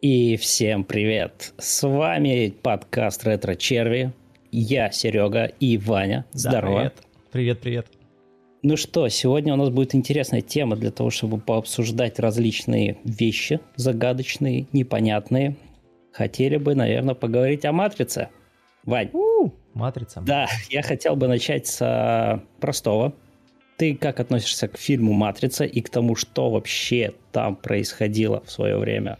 И всем привет! С вами подкаст Ретро Черви. Я Серега и Ваня. Здорово. Да, привет. Привет, привет. Ну что, сегодня у нас будет интересная тема для того, чтобы пообсуждать различные вещи загадочные, непонятные. Хотели бы, наверное, поговорить о матрице. Вань. У, матрица. Да, я хотел бы начать с простого. Ты как относишься к фильму «Матрица» и к тому, что вообще там происходило в свое время?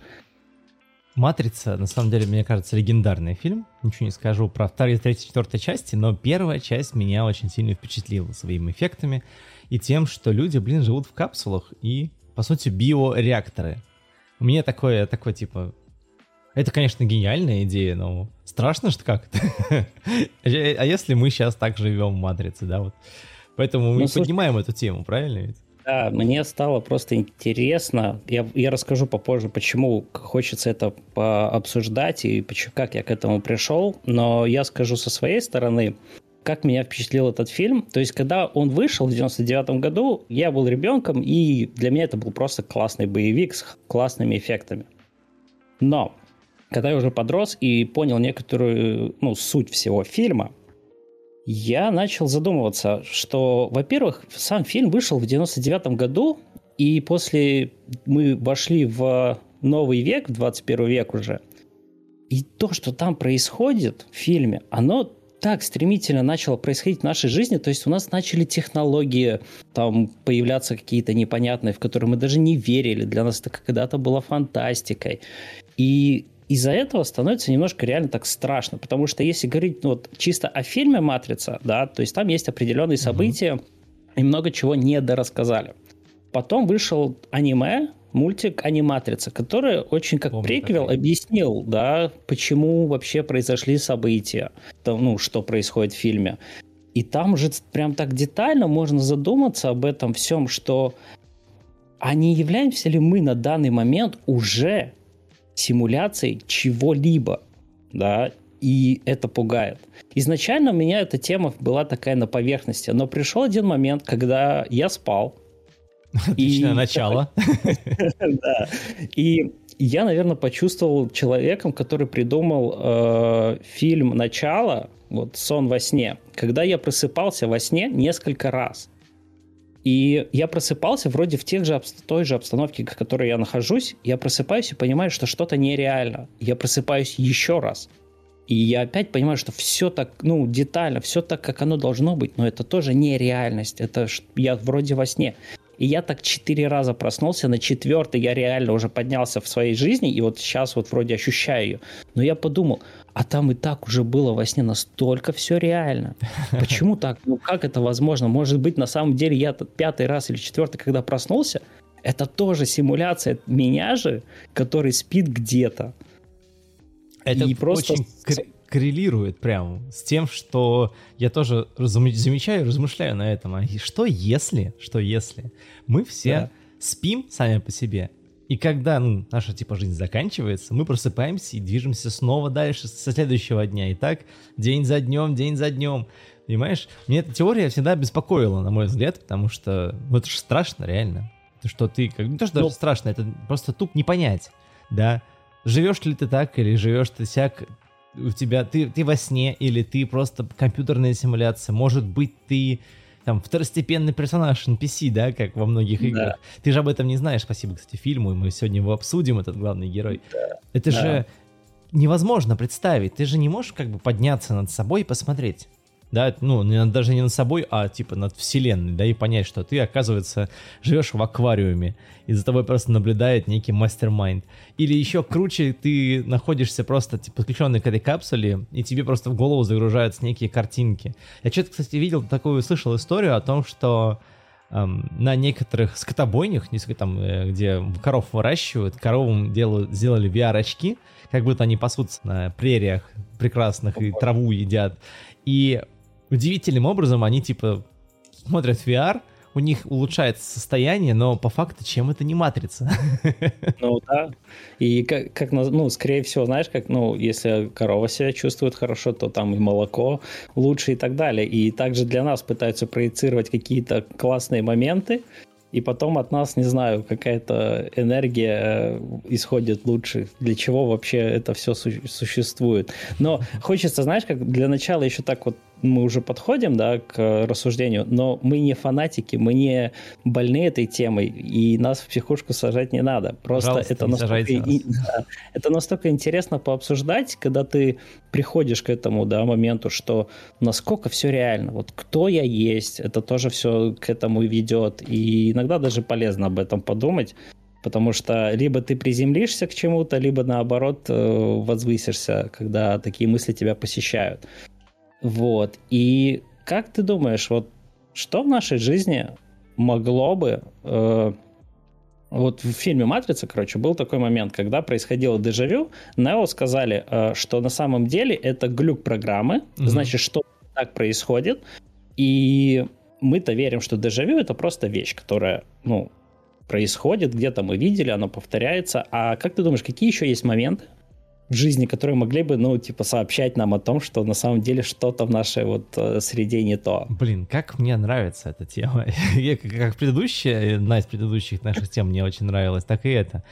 «Матрица», на самом деле, мне кажется, легендарный фильм. Ничего не скажу про вторую, третью, четвертую части, но первая часть меня очень сильно впечатлила своими эффектами и тем, что люди, блин, живут в капсулах и, по сути, биореакторы. У меня такое, такое типа... Это, конечно, гениальная идея, но страшно что как-то. А если мы сейчас так живем в «Матрице», да, вот. Поэтому мы ну, поднимаем эту тему, правильно ведь? Да, мне стало просто интересно. Я, я расскажу попозже, почему хочется это пообсуждать и почему, как я к этому пришел. Но я скажу со своей стороны, как меня впечатлил этот фильм. То есть, когда он вышел в 99 году, я был ребенком, и для меня это был просто классный боевик с классными эффектами. Но, когда я уже подрос и понял некоторую ну, суть всего фильма, я начал задумываться, что, во-первых, сам фильм вышел в 99 году, и после мы вошли в новый век, в 21 век уже, и то, что там происходит в фильме, оно так стремительно начало происходить в нашей жизни, то есть у нас начали технологии там появляться какие-то непонятные, в которые мы даже не верили, для нас это когда-то было фантастикой. И из-за этого становится немножко реально так страшно, потому что если говорить ну, вот чисто о фильме «Матрица», да, то есть там есть определенные события mm и много чего недорассказали. Потом вышел аниме, мультик «Аниматрица», который очень как Помню приквел такой. объяснил, да, почему вообще произошли события, то, ну, что происходит в фильме. И там же прям так детально можно задуматься об этом всем, что а не являемся ли мы на данный момент уже симуляцией чего-либо, да, и это пугает. Изначально у меня эта тема была такая на поверхности, но пришел один момент, когда я спал. Отличное и... начало. Да. И я, наверное, почувствовал человеком, который придумал э, фильм «Начало», вот «Сон во сне», когда я просыпался во сне несколько раз. И я просыпался вроде в тех же, той же обстановке, в которой я нахожусь. Я просыпаюсь и понимаю, что что-то нереально. Я просыпаюсь еще раз. И я опять понимаю, что все так, ну, детально, все так, как оно должно быть, но это тоже не реальность. Это я вроде во сне. И я так четыре раза проснулся, на четвертый я реально уже поднялся в своей жизни, и вот сейчас вот вроде ощущаю ее. Но я подумал, а там и так уже было во сне настолько все реально. Почему так? Ну как это возможно? Может быть, на самом деле я пятый раз или четвертый, когда проснулся, это тоже симуляция меня же, который спит где-то. Это и просто... очень коррелирует прям с тем, что я тоже замечаю, размышляю на этом. А что если, что если мы все да. спим сами по себе, и когда ну, наша типа жизнь заканчивается, мы просыпаемся и движемся снова дальше со следующего дня. И так день за днем, день за днем. Понимаешь? Мне эта теория всегда беспокоила, на мой взгляд, потому что ну, это же страшно, реально. То, что ты, как, не то, что даже ну, страшно, это просто туп не понять, да. Живешь ли ты так или живешь ты всяк, у тебя, ты, ты во сне или ты просто компьютерная симуляция, может быть, ты там второстепенный персонаж NPC, да, как во многих играх. Да. Ты же об этом не знаешь, спасибо, кстати, фильму, и мы сегодня его обсудим, этот главный герой. Да. Это да. же невозможно представить, ты же не можешь как бы подняться над собой и посмотреть да, ну, даже не над собой, а типа над вселенной, да, и понять, что ты, оказывается, живешь в аквариуме, и за тобой просто наблюдает некий мастер-майнд. Или еще круче, ты находишься просто, типа, подключенный к этой капсуле, и тебе просто в голову загружаются некие картинки. Я что-то, кстати, видел такую, слышал историю о том, что эм, на некоторых скотобойнях, несколько там, э, где коров выращивают, коровам делают, сделали VR-очки, как будто они пасутся на прериях прекрасных и траву едят. И удивительным образом они типа смотрят VR, у них улучшается состояние, но по факту чем это не матрица? Ну да. И как, как ну, скорее всего, знаешь, как, ну, если корова себя чувствует хорошо, то там и молоко лучше и так далее. И также для нас пытаются проецировать какие-то классные моменты, и потом от нас, не знаю, какая-то энергия э, исходит лучше. Для чего вообще это все су- существует? Но хочется, знаешь, как для начала еще так вот мы уже подходим, да, к рассуждению, но мы не фанатики, мы не больны этой темой, и нас в психушку сажать не надо. Просто это настолько, и, да, это настолько интересно пообсуждать, когда ты приходишь к этому, да, моменту, что насколько все реально. Вот кто я есть, это тоже все к этому ведет, и иногда даже полезно об этом подумать, потому что либо ты приземлишься к чему-то, либо наоборот э, возвысишься, когда такие мысли тебя посещают. Вот. И как ты думаешь, вот что в нашей жизни могло бы... Э, вот в фильме «Матрица», короче, был такой момент, когда происходило дежавю, Нео сказали, э, что на самом деле это глюк программы, mm-hmm. значит, что так происходит, и мы-то верим, что дежавю это просто вещь, которая, ну, происходит, где-то мы видели, она повторяется. А как ты думаешь, какие еще есть моменты в жизни, которые могли бы, ну, типа, сообщать нам о том, что на самом деле что-то в нашей вот э, среде не то? Блин, как мне нравится эта тема. как предыдущая, одна из предыдущих наших тем мне очень нравилась, так и это.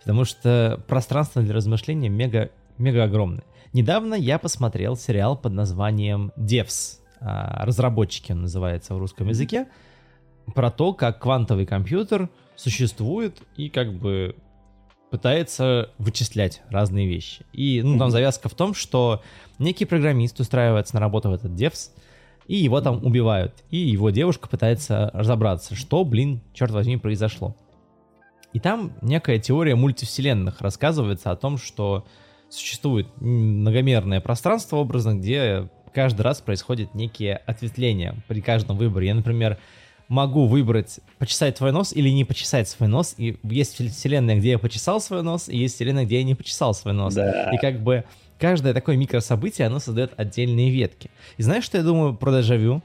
Потому что пространство для размышления мега, мега огромное. Недавно я посмотрел сериал под названием «Девс», а, разработчики он называется в русском языке, про то, как квантовый компьютер существует и как бы пытается вычислять разные вещи. И ну, там завязка в том, что некий программист устраивается на работу в этот Devs, и его там убивают. И его девушка пытается разобраться, что, блин, черт возьми, произошло. И там некая теория мультивселенных рассказывается о том, что существует многомерное пространство образно, где каждый раз происходят некие ответвления при каждом выборе. Я, например, могу выбрать почесать твой нос или не почесать свой нос. И есть вселенная, где я почесал свой нос, и есть вселенная, где я не почесал свой нос. Да. И как бы каждое такое микрособытие, оно создает отдельные ветки. И знаешь, что я думаю про дежавю?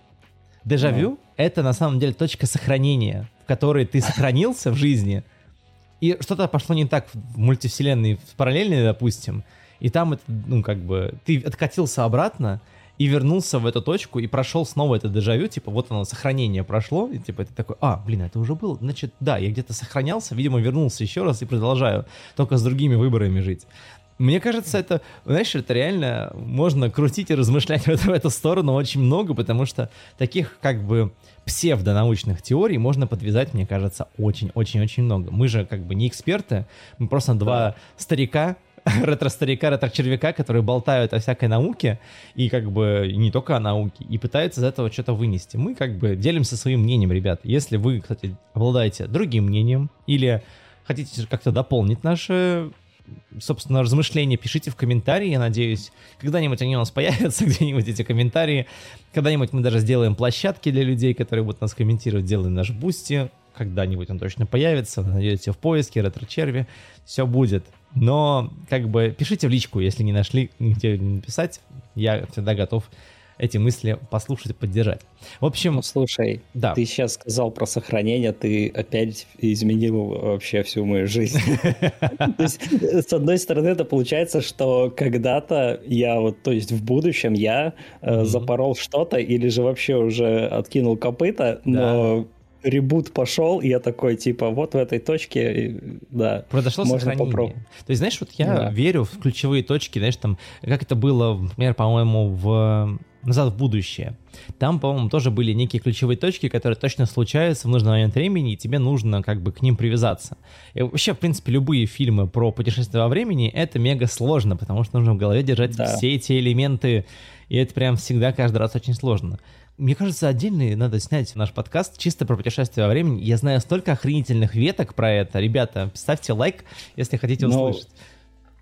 Дежавю — это на самом деле точка сохранения, в которой ты сохранился в жизни, и что-то пошло не так в мультивселенной, в параллельной, допустим, и там это, ну, как бы, ты откатился обратно, и вернулся в эту точку и прошел снова это дежавю, типа вот оно, сохранение прошло, и типа ты такой, а, блин, это уже было, значит, да, я где-то сохранялся, видимо, вернулся еще раз и продолжаю, только с другими выборами жить. Мне кажется, это, знаешь, это реально можно крутить и размышлять в, эту, в эту сторону очень много, потому что таких как бы псевдонаучных теорий можно подвязать, мне кажется, очень-очень-очень много. Мы же как бы не эксперты, мы просто два старика, ретро-старика, ретро-червяка, которые болтают о всякой науке, и как бы не только о науке, и пытаются из этого что-то вынести. Мы как бы делимся своим мнением, ребят. Если вы, кстати, обладаете другим мнением, или хотите как-то дополнить наше собственно, размышления пишите в комментарии, я надеюсь, когда-нибудь они у нас появятся, где-нибудь эти комментарии, когда-нибудь мы даже сделаем площадки для людей, которые будут нас комментировать, делаем наш Boosty, когда-нибудь он точно появится, надеюсь, в поиске, ретро-черви, все будет. Но, как бы, пишите в личку, если не нашли где написать. Я всегда готов эти мысли послушать и поддержать. В общем... Ну, слушай, да. ты сейчас сказал про сохранение, ты опять изменил вообще всю мою жизнь. То есть, с одной стороны, это получается, что когда-то я вот, то есть в будущем я э, запорол что-то или же вообще уже откинул копыта, но ребут пошел, и я такой, типа, вот в этой точке, да, Произошло можно. Попробовать. То есть, знаешь, вот я да. верю в ключевые точки, знаешь, там, как это было, например, по-моему, в «Назад в будущее». Там, по-моему, тоже были некие ключевые точки, которые точно случаются в нужный момент времени, и тебе нужно как бы к ним привязаться. И вообще, в принципе, любые фильмы про путешествие во времени — это мега сложно, потому что нужно в голове держать да. все эти элементы, и это прям всегда каждый раз очень сложно. Мне кажется, отдельный надо снять наш подкаст чисто про путешествие во времени. Я знаю столько охренительных веток про это. Ребята, ставьте лайк, если хотите ну, услышать.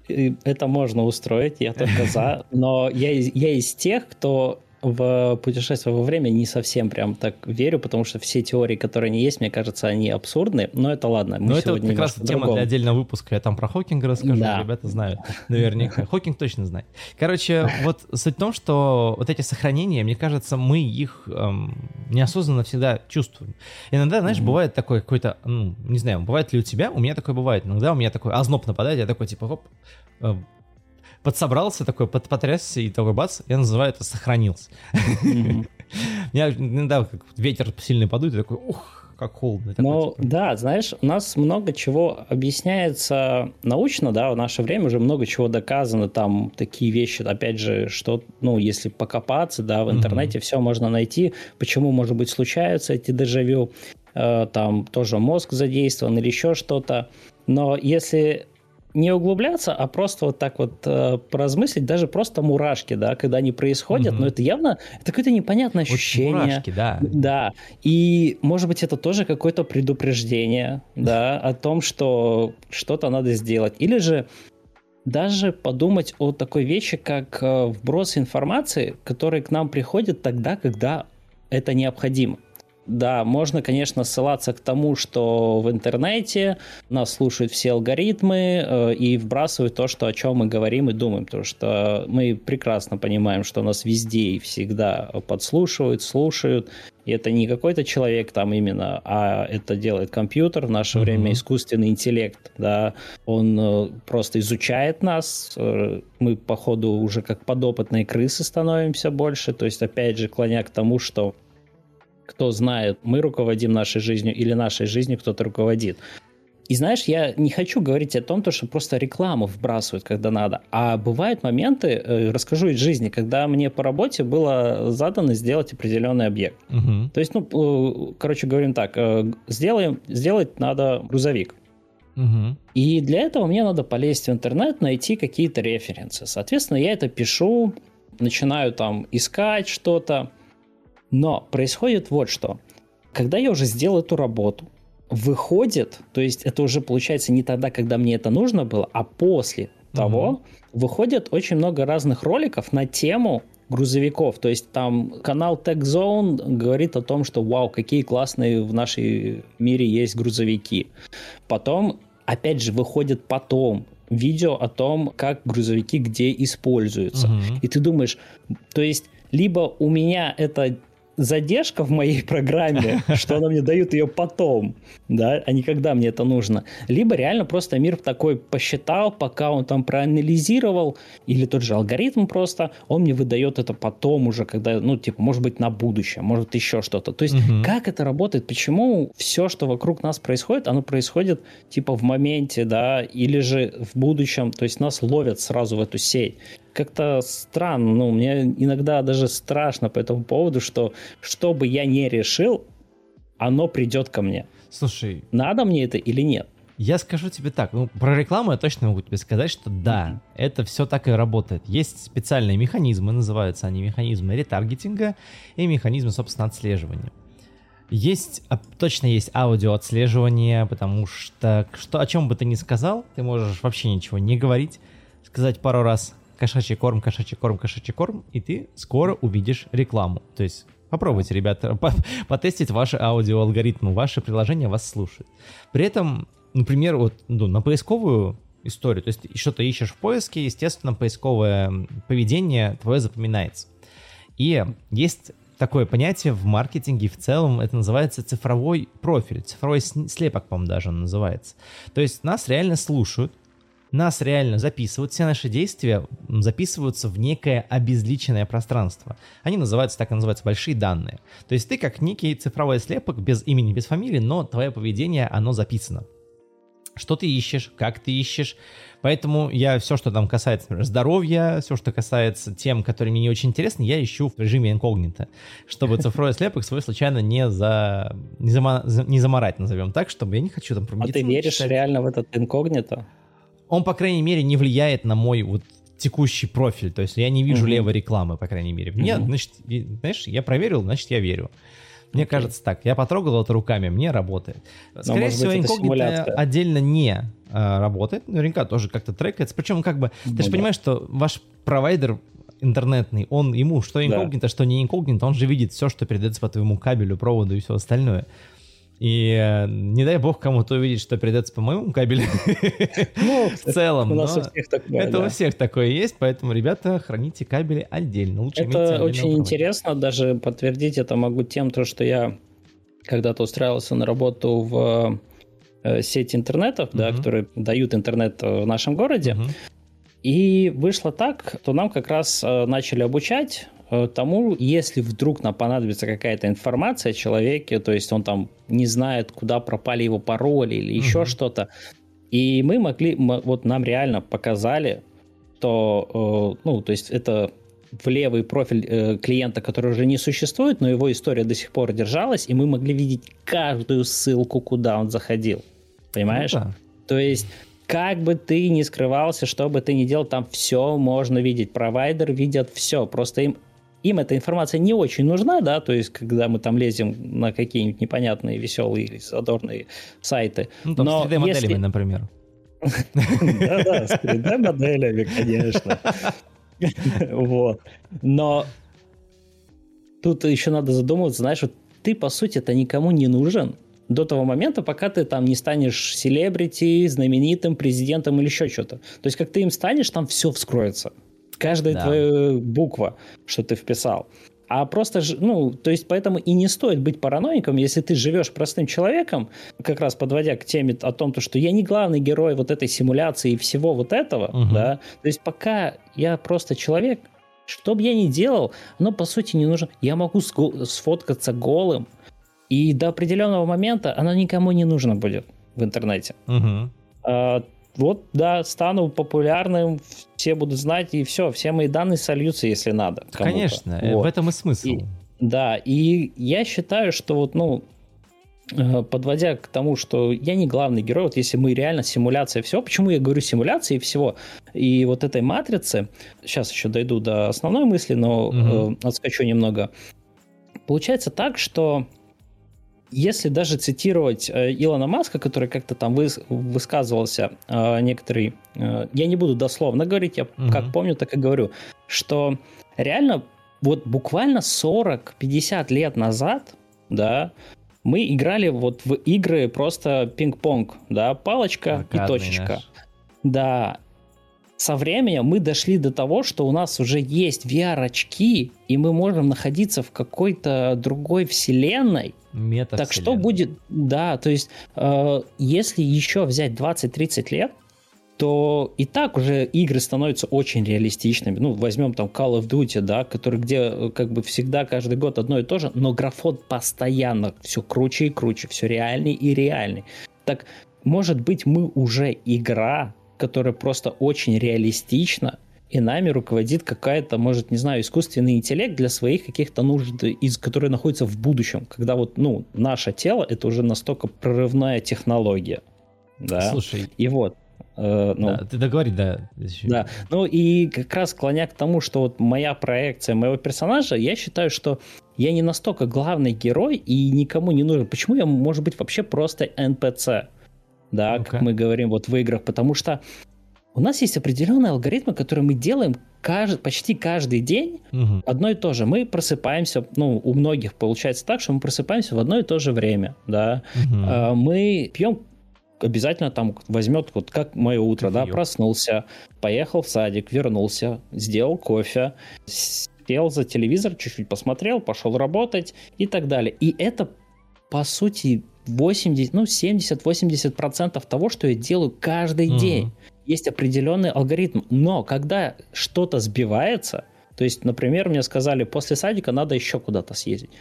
Но это можно устроить, я только за. Но я, я из тех, кто в путешествие во время не совсем прям так верю, потому что все теории, которые не есть, мне кажется, они абсурдны. Но это ладно. Мы Но это как раз тема для отдельного выпуска. Я там про Хокинга расскажу, да. ребята знают наверняка. Хокинг точно знает. Короче, вот суть в том, что вот эти сохранения, мне кажется, мы их эм, неосознанно всегда чувствуем. Иногда, знаешь, mm-hmm. бывает такое какой-то, ну, не знаю, бывает ли у тебя, у меня такое бывает. Иногда у меня такой озноб нападает, я такой, типа, хоп, э, подсобрался такой, под, потрясся и такой бац, я называю это сохранился. Меня иногда как ветер сильный подует, и такой, ух, как холодно. Ну, типа. да, знаешь, у нас много чего объясняется научно, да, в наше время уже много чего доказано, там такие вещи, опять же, что, ну, если покопаться, да, в интернете mm-hmm. все можно найти, почему, может быть, случаются эти дежавю, э, там тоже мозг задействован или еще что-то. Но если не углубляться, а просто вот так вот э, поразмыслить, даже просто мурашки, да, когда они происходят, mm-hmm. но это явно это какое-то непонятное ощущение. Вот мурашки, да. Да. И, может быть, это тоже какое-то предупреждение, да, о том, что что-то надо сделать. Или же даже подумать о такой вещи, как э, вброс информации, который к нам приходит тогда, когда это необходимо. Да, можно, конечно, ссылаться к тому, что в интернете нас слушают все алгоритмы э, и вбрасывают то, что, о чем мы говорим и думаем, потому что мы прекрасно понимаем, что нас везде и всегда подслушивают, слушают, и это не какой-то человек там именно, а это делает компьютер, в наше mm-hmm. время искусственный интеллект, да, он э, просто изучает нас, э, мы, походу, уже как подопытные крысы становимся больше, то есть, опять же, клоня к тому, что кто знает, мы руководим нашей жизнью или нашей жизнью кто-то руководит. И знаешь, я не хочу говорить о том, что просто рекламу вбрасывают, когда надо. А бывают моменты, э, расскажу из жизни, когда мне по работе было задано сделать определенный объект. Угу. То есть, ну, э, короче, говорим так, э, сделаем, сделать надо грузовик. Угу. И для этого мне надо полезть в интернет, найти какие-то референсы. Соответственно, я это пишу, начинаю там искать что-то. Но происходит вот что. Когда я уже сделал эту работу, выходит, то есть это уже получается не тогда, когда мне это нужно было, а после того, угу. выходит очень много разных роликов на тему грузовиков. То есть там канал Tech Zone говорит о том, что вау, какие классные в нашей мире есть грузовики. Потом, опять же, выходит потом видео о том, как грузовики где используются. Угу. И ты думаешь, то есть либо у меня это задержка в моей программе, что она мне дают ее потом, да, а не когда мне это нужно. Либо реально просто мир такой посчитал, пока он там проанализировал, или тот же алгоритм просто, он мне выдает это потом уже, когда, ну, типа, может быть, на будущее, может, еще что-то. То есть, угу. как это работает? Почему все, что вокруг нас происходит, оно происходит, типа, в моменте, да, или же в будущем, то есть нас ловят сразу в эту сеть как-то странно. Ну, мне иногда даже страшно по этому поводу, что что бы я не решил, оно придет ко мне. Слушай. Надо мне это или нет? Я скажу тебе так, ну, про рекламу я точно могу тебе сказать, что да, mm-hmm. это все так и работает. Есть специальные механизмы, называются они механизмы ретаргетинга и механизмы, собственно, отслеживания. Есть, а, точно есть аудио отслеживание, потому что, что о чем бы ты ни сказал, ты можешь вообще ничего не говорить, сказать пару раз кошачий корм, кошачий корм, кошачий корм, и ты скоро увидишь рекламу. То есть попробуйте, ребята, потестить ваши аудиоалгоритмы, ваше приложение вас слушает. При этом, например, вот ну, на поисковую историю, то есть что-то ищешь в поиске, естественно, поисковое поведение твое запоминается. И есть такое понятие в маркетинге в целом, это называется цифровой профиль, цифровой слепок, по-моему, даже он называется. То есть нас реально слушают, нас реально записывают, все наши действия записываются в некое обезличенное пространство. Они называются, так и называются, большие данные. То есть ты как некий цифровой слепок без имени, без фамилии, но твое поведение, оно записано. Что ты ищешь, как ты ищешь. Поэтому я все, что там касается, например, здоровья, все, что касается тем, которые мне не очень интересны, я ищу в режиме инкогнито, чтобы цифровой слепок свой случайно не, за, не, зама, не заморать, назовем так, чтобы я не хочу там про А ты веришь читать. реально в этот инкогнито? Он, по крайней мере, не влияет на мой вот текущий профиль. То есть я не вижу угу. левой рекламы, по крайней мере. Мне, угу. значит, знаешь, я проверил, значит, я верю. Мне okay. кажется так. Я потрогал это руками, мне работает. Скорее Но, всего, инкогнито отдельно не а, работает. Наверняка тоже как-то трекается. Причем, как бы, ну, ты же да. понимаешь, что ваш провайдер интернетный, он ему что инкогнито, да. что не инкогнито, он же видит все, что передается по твоему кабелю, проводу и все остальное. И э, не дай бог кому-то увидеть, что придется по моему кабелю. Ну, в целом. У нас у всех такое. Это у всех такое есть, поэтому, ребята, храните кабели отдельно. Лучше это очень интересно, даже подтвердить это могу тем, то, что я когда-то устраивался на работу в э, сеть интернетов, да, которые дают интернет в нашем городе. И вышло так, что нам как раз э, начали обучать э, тому, если вдруг нам понадобится какая-то информация о человеке, то есть он там не знает, куда пропали его пароли или еще mm-hmm. что-то, и мы могли, мы, вот нам реально показали, что, э, ну, то есть это в левый профиль э, клиента, который уже не существует, но его история до сих пор держалась, и мы могли видеть каждую ссылку, куда он заходил. Понимаешь? Ну, да. То есть как бы ты ни скрывался, что бы ты ни делал, там все можно видеть. Провайдер видят все. Просто им, им эта информация не очень нужна, да, то есть когда мы там лезем на какие-нибудь непонятные, веселые или задорные сайты. Ну, там Но с 3D-моделями, если... например. Да-да, с 3D-моделями, конечно. Вот. Но тут еще надо задумываться, знаешь, вот ты, по сути, это никому не нужен, до того момента, пока ты там не станешь селебрити, знаменитым президентом или еще что-то. То есть, как ты им станешь, там все вскроется. Каждая да. твоя буква, что ты вписал. А просто, ну, то есть поэтому и не стоит быть параноиком, если ты живешь простым человеком, как раз подводя к теме о том, то, что я не главный герой вот этой симуляции и всего вот этого, угу. да, то есть пока я просто человек, что бы я ни делал, но по сути не нужно. Я могу сфоткаться голым, и до определенного момента оно никому не нужно будет в интернете. Угу. А, вот, да, стану популярным, все будут знать, и все, все мои данные сольются, если надо. Конечно, вот. в этом и смысл. И, да, и я считаю, что вот, ну, э, подводя к тому, что я не главный герой, вот если мы реально симуляция всего, почему я говорю симуляции всего, и вот этой матрицы, сейчас еще дойду до основной мысли, но угу. э, отскочу немного. Получается так, что если даже цитировать э, Илона Маска, который как-то там выс высказывался э, некоторый, э, я не буду дословно говорить, я угу. как помню, так и говорю, что реально вот буквально 40-50 лет назад, да, мы играли вот в игры просто пинг-понг, да, палочка Аркадный и точечка. Наш. Да, со временем мы дошли до того, что у нас уже есть VR-очки, и мы можем находиться в какой-то другой вселенной. Так что будет, да, то есть, э, если еще взять 20-30 лет, то и так уже игры становятся очень реалистичными. Ну, возьмем там Call of Duty, да, который где э, как бы всегда каждый год одно и то же, но графон постоянно все круче и круче, все реальный и реальный. Так, может быть, мы уже игра, которая просто очень реалистична, и нами руководит какая-то, может, не знаю, искусственный интеллект для своих каких-то нужд, из, которые находятся в будущем, когда вот, ну, наше тело — это уже настолько прорывная технология. Да? Слушай. И вот. Э, ну, да, ты договори, да. Да, ну и как раз склоня к тому, что вот моя проекция моего персонажа, я считаю, что я не настолько главный герой и никому не нужен. Почему я, может быть, вообще просто NPC? Да, okay. как мы говорим вот в играх, потому что у нас есть определенные алгоритмы, которые мы делаем кажд... почти каждый день угу. одно и то же. Мы просыпаемся, ну, у многих получается так, что мы просыпаемся в одно и то же время, да. Угу. Мы пьем обязательно там возьмет, вот как мое утро, да, проснулся, поехал в садик, вернулся, сделал кофе, сел за телевизор, чуть-чуть посмотрел, пошел работать и так далее. И это, по сути, 80, ну, 70-80% того, что я делаю каждый mm-hmm. день. Есть определенный алгоритм. Но когда что-то сбивается, то есть, например, мне сказали, после садика надо еще куда-то съездить.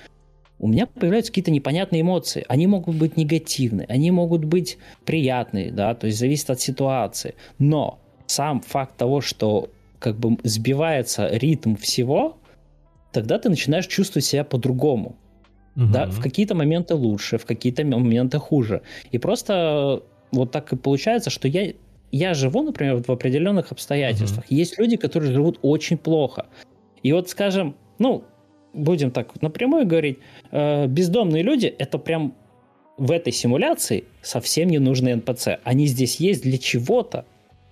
У меня появляются какие-то непонятные эмоции. Они могут быть негативные, они могут быть приятные, да, то есть зависит от ситуации. Но сам факт того, что как бы сбивается ритм всего, тогда ты начинаешь чувствовать себя по-другому. Угу. Да, в какие-то моменты лучше, в какие-то моменты хуже. И просто вот так и получается, что я, я живу, например, в определенных обстоятельствах. Угу. Есть люди, которые живут очень плохо. И вот, скажем, ну, будем так напрямую говорить, э, бездомные люди это прям в этой симуляции совсем не нужны НПЦ. Они здесь есть для чего-то,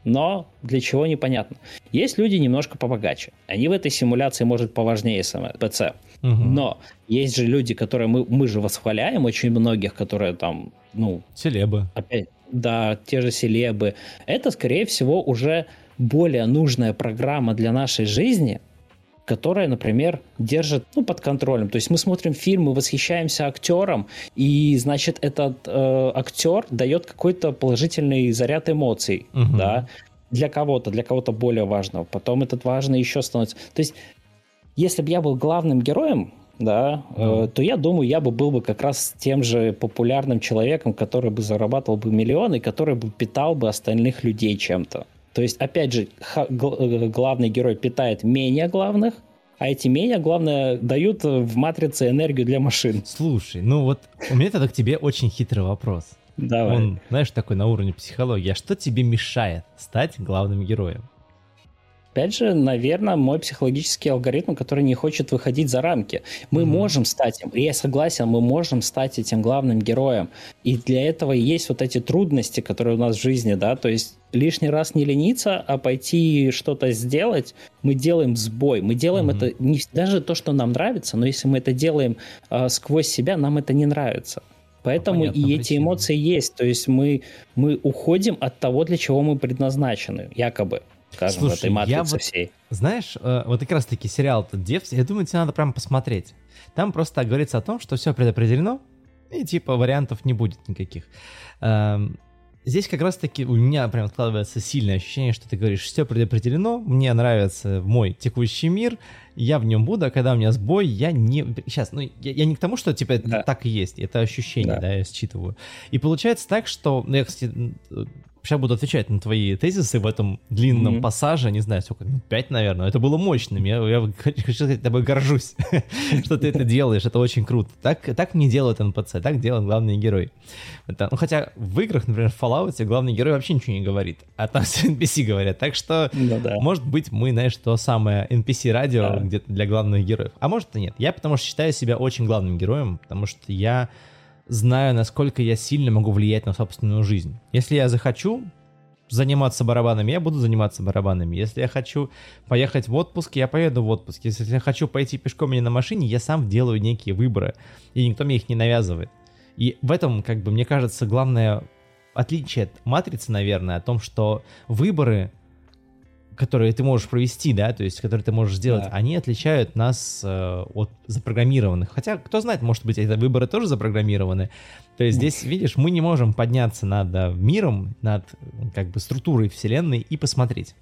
но для чего непонятно. Есть люди немножко побогаче. Они в этой симуляции, может, поважнее СМПЦ. Угу. Но есть же люди, которые мы, мы же восхваляем, очень многих, которые там, ну... Селебы. Опять, да, те же селебы. Это, скорее всего, уже более нужная программа для нашей жизни, которая, например, держит ну, под контролем. То есть мы смотрим фильм, мы восхищаемся актером, и, значит, этот э, актер дает какой-то положительный заряд эмоций, угу. да, для кого-то, для кого-то более важного. Потом этот важный еще становится. То есть если бы я был главным героем, да, mm. э, то я думаю, я бы был бы как раз тем же популярным человеком, который бы зарабатывал бы миллионы, который бы питал бы остальных людей чем-то. То есть, опять же, э, главный герой питает менее главных, а эти менее, главное, дают в матрице энергию для машин. Слушай, ну вот у меня тогда к тебе очень хитрый вопрос. Давай. Он, знаешь, такой на уровне психологии. А что тебе мешает стать главным героем? Опять же, наверное, мой психологический алгоритм, который не хочет выходить за рамки. Мы mm-hmm. можем стать им, и я согласен, мы можем стать этим главным героем. И для этого есть вот эти трудности, которые у нас в жизни, да, то есть лишний раз не лениться, а пойти что-то сделать, мы делаем сбой. Мы делаем mm-hmm. это не даже то, что нам нравится, но если мы это делаем э, сквозь себя, нам это не нравится. Поэтому и причина. эти эмоции есть. То есть мы, мы уходим от того, для чего мы предназначены, якобы скажем, Слушай, в этой матрице я вот, всей. Знаешь, э, вот как раз-таки сериал этот Девс, я думаю, тебе надо прям посмотреть. Там просто говорится о том, что все предопределено, и типа вариантов не будет никаких. Эм, здесь как раз-таки у меня прям складывается сильное ощущение, что ты говоришь, все предопределено, мне нравится мой текущий мир, я в нем буду, а когда у меня сбой, я не... Сейчас, ну, я, я не к тому, что типа да. так и есть, это ощущение, да. да, я считываю. И получается так, что, ну, я, кстати, сейчас буду отвечать на твои тезисы в этом длинном mm-hmm. пассаже, не знаю, сколько, ну, пять, наверное, это было мощным, я, я хочу сказать, тобой горжусь, что ты это делаешь, это очень круто. Так, так не делают НПЦ, так делают главные герои. Это, ну, хотя в играх, например, в Fallout главный герой вообще ничего не говорит, а там все NPC говорят, так что, ну, да. может быть, мы, знаешь, то самое NPC-радио да. где-то для главных героев, а может и нет. Я потому что считаю себя очень главным героем, потому что я знаю, насколько я сильно могу влиять на собственную жизнь. Если я захочу заниматься барабанами, я буду заниматься барабанами. Если я хочу поехать в отпуск, я поеду в отпуск. Если я хочу пойти пешком или на машине, я сам делаю некие выборы, и никто мне их не навязывает. И в этом, как бы, мне кажется, главное отличие от матрицы, наверное, о том, что выборы которые ты можешь провести, да, то есть, которые ты можешь сделать, да. они отличают нас э, от запрограммированных. Хотя, кто знает, может быть, эти выборы тоже запрограммированы. То есть здесь, видишь, мы не можем подняться над миром, над как бы структурой Вселенной и посмотреть.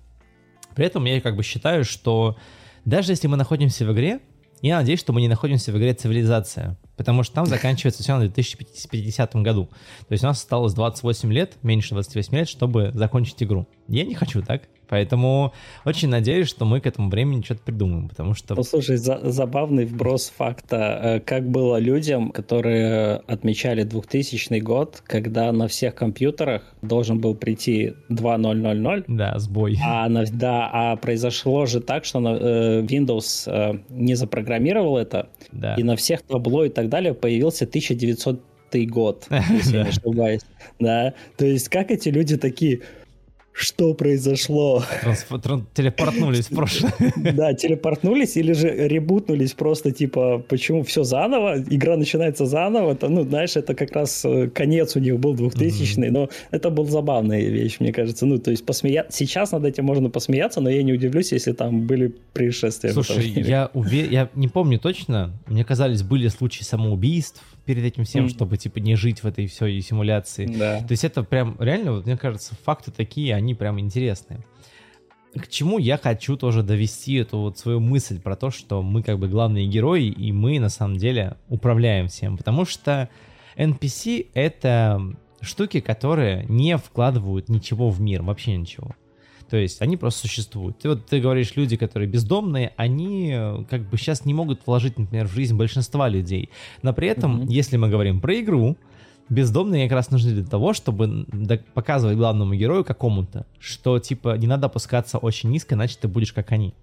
При этом я как бы считаю, что даже если мы находимся в игре, я надеюсь, что мы не находимся в игре «Цивилизация», потому что там заканчивается все на 2050 году. То есть у нас осталось 28 лет, меньше 28 лет, чтобы закончить игру. Я не хочу так. Поэтому очень надеюсь, что мы к этому времени что-то придумаем, потому что... Послушай, за забавный вброс факта, э, как было людям, которые отмечали 2000 год, когда на всех компьютерах должен был прийти 2000. Да, сбой. А, да, а произошло же так, что на, э, Windows э, не запрограммировал это, да. и на всех табло и так далее появился 1900 год, если не ошибаюсь. Да, то есть как эти люди такие что произошло. Трансф- телепортнулись в прошлое. Да, телепортнулись или же ребутнулись просто типа, почему все заново, игра начинается заново, то, ну, знаешь, это как раз э, конец у них был 2000 mm-hmm. но это был забавная вещь, мне кажется. Ну, то есть посмеяться, сейчас над этим можно посмеяться, но я не удивлюсь, если там были происшествия. Слушай, я, увер... я не помню точно, мне казались, были случаи самоубийств, перед этим всем, mm. чтобы, типа, не жить в этой всей симуляции. Да. То есть это прям, реально, вот, мне кажется, факты такие, они прям интересные. К чему я хочу тоже довести эту вот свою мысль про то, что мы как бы главные герои, и мы на самом деле управляем всем. Потому что NPC — это штуки, которые не вкладывают ничего в мир, вообще ничего. То есть они просто существуют. Ты вот ты говоришь, люди, которые бездомные, они э, как бы сейчас не могут вложить, например, в жизнь большинства людей. Но при этом, mm-hmm. если мы говорим про игру, бездомные как раз нужны для того, чтобы показывать главному герою какому-то, что типа не надо опускаться очень низко, иначе ты будешь как они.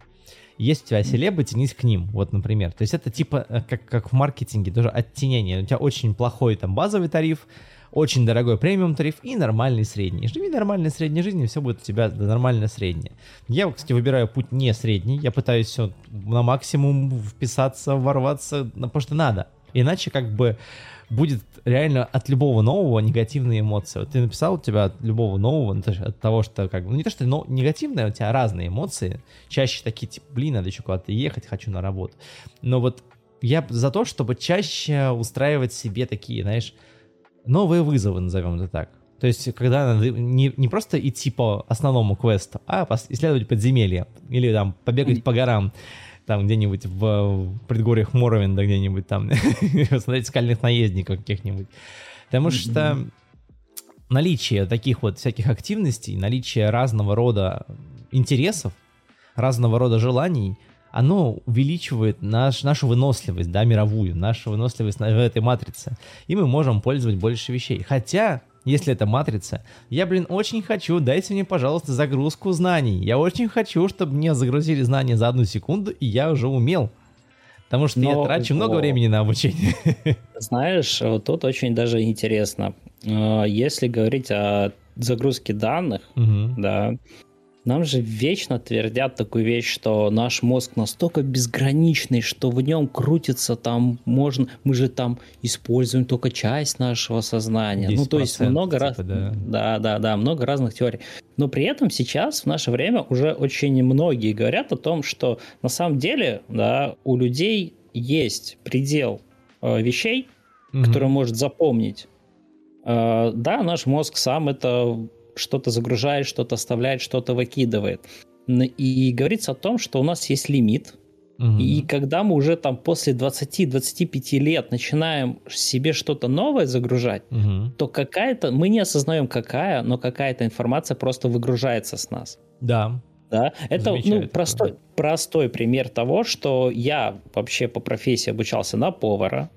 Есть у тебя селебы, тянись к ним, вот, например. То есть это типа э, как, как в маркетинге, тоже оттенение. У тебя очень плохой там базовый тариф, очень дорогой премиум тариф и нормальный средний. Живи нормальной средней жизнью, все будет у тебя нормально среднее. Я, кстати, выбираю путь не средний, я пытаюсь все на максимум вписаться, ворваться, потому что надо. Иначе как бы будет реально от любого нового негативные эмоции. Вот ты написал у тебя от любого нового, ну, от того, что как бы, ну не то, что но, негативное, у тебя разные эмоции, чаще такие, типа, блин, надо еще куда-то ехать, хочу на работу. Но вот я за то, чтобы чаще устраивать себе такие, знаешь, новые вызовы, назовем это так. То есть, когда надо не, не просто идти по основному квесту, а исследовать подземелье или там побегать по горам. там где-нибудь в предгорьях Моровинда где-нибудь там, смотреть скальных наездников каких-нибудь. Потому что наличие таких вот всяких активностей, наличие разного рода интересов, разного рода желаний, оно увеличивает наш, нашу выносливость, да, мировую, нашу выносливость в этой матрице. И мы можем пользовать больше вещей. Хотя, если это матрица, я, блин, очень хочу, дайте мне, пожалуйста, загрузку знаний. Я очень хочу, чтобы мне загрузили знания за одну секунду, и я уже умел. Потому что Но, я трачу много времени на обучение. Знаешь, вот тут очень даже интересно. Э, если говорить о загрузке данных, угу. да, нам же вечно твердят такую вещь, что наш мозг настолько безграничный, что в нем крутится там можно, мы же там используем только часть нашего сознания. Ну, то есть много типа, раз, да. да, да, да, много разных теорий. Но при этом сейчас в наше время уже очень многие говорят о том, что на самом деле, да, у людей есть предел э, вещей, угу. которые может запомнить. Э, да, наш мозг сам это что-то загружает, что-то оставляет, что-то выкидывает. И говорится о том, что у нас есть лимит, Угу. И когда мы уже там после 20-25 лет начинаем себе что-то новое загружать, угу. то какая-то, мы не осознаем какая, но какая-то информация просто выгружается с нас. Да. Да, это ну, простой, простой пример того, что я вообще по профессии обучался на повара,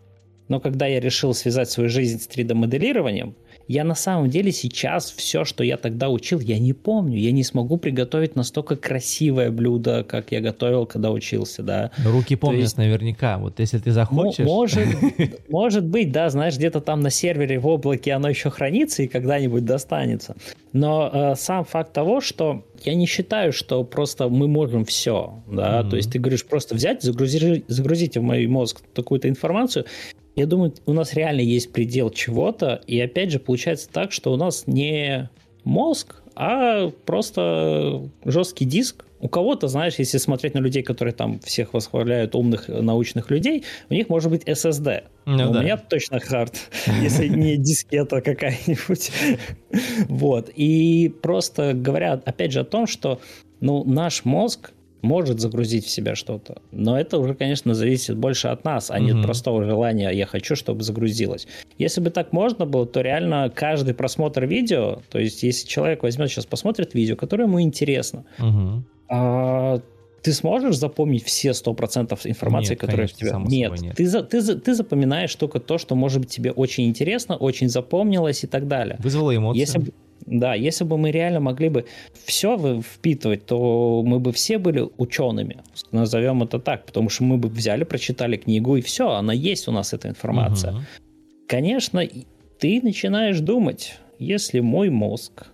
но когда я решил связать свою жизнь с 3D-моделированием, я на самом деле сейчас все, что я тогда учил, я не помню. Я не смогу приготовить настолько красивое блюдо, как я готовил, когда учился, да. Руки помнят есть, наверняка. Вот если ты захочешь... Может, может быть, да, знаешь, где-то там на сервере в облаке оно еще хранится и когда-нибудь достанется. Но э, сам факт того, что я не считаю, что просто мы можем все, да, mm-hmm. то есть ты говоришь просто взять, загрузить, загрузить в мой мозг такую-то информацию, я думаю, у нас реально есть предел чего-то, и опять же получается так, что у нас не мозг, а просто жесткий диск. У кого-то, знаешь, если смотреть на людей, которые там всех восхваляют, умных научных людей, у них может быть SSD. Ну, у да. меня точно хард, если не дискета какая-нибудь. Вот. И просто говорят, опять же, о том, что ну, наш мозг может загрузить в себя что-то. Но это уже, конечно, зависит больше от нас, а не от простого желания «я хочу, чтобы загрузилось». Если бы так можно было, то реально каждый просмотр видео, то есть если человек возьмет сейчас, посмотрит видео, которое ему интересно, угу. а, ты сможешь запомнить все 100% информации, нет, которая конечно, в тебя... Нет, нет. Ты, за, ты, ты запоминаешь только то, что, может быть, тебе очень интересно, очень запомнилось и так далее. Вызвало эмоции. Если, да, если бы мы реально могли бы все впитывать, то мы бы все были учеными, назовем это так, потому что мы бы взяли, прочитали книгу, и все, она есть у нас, эта информация. Угу. Конечно, ты начинаешь думать, если мой мозг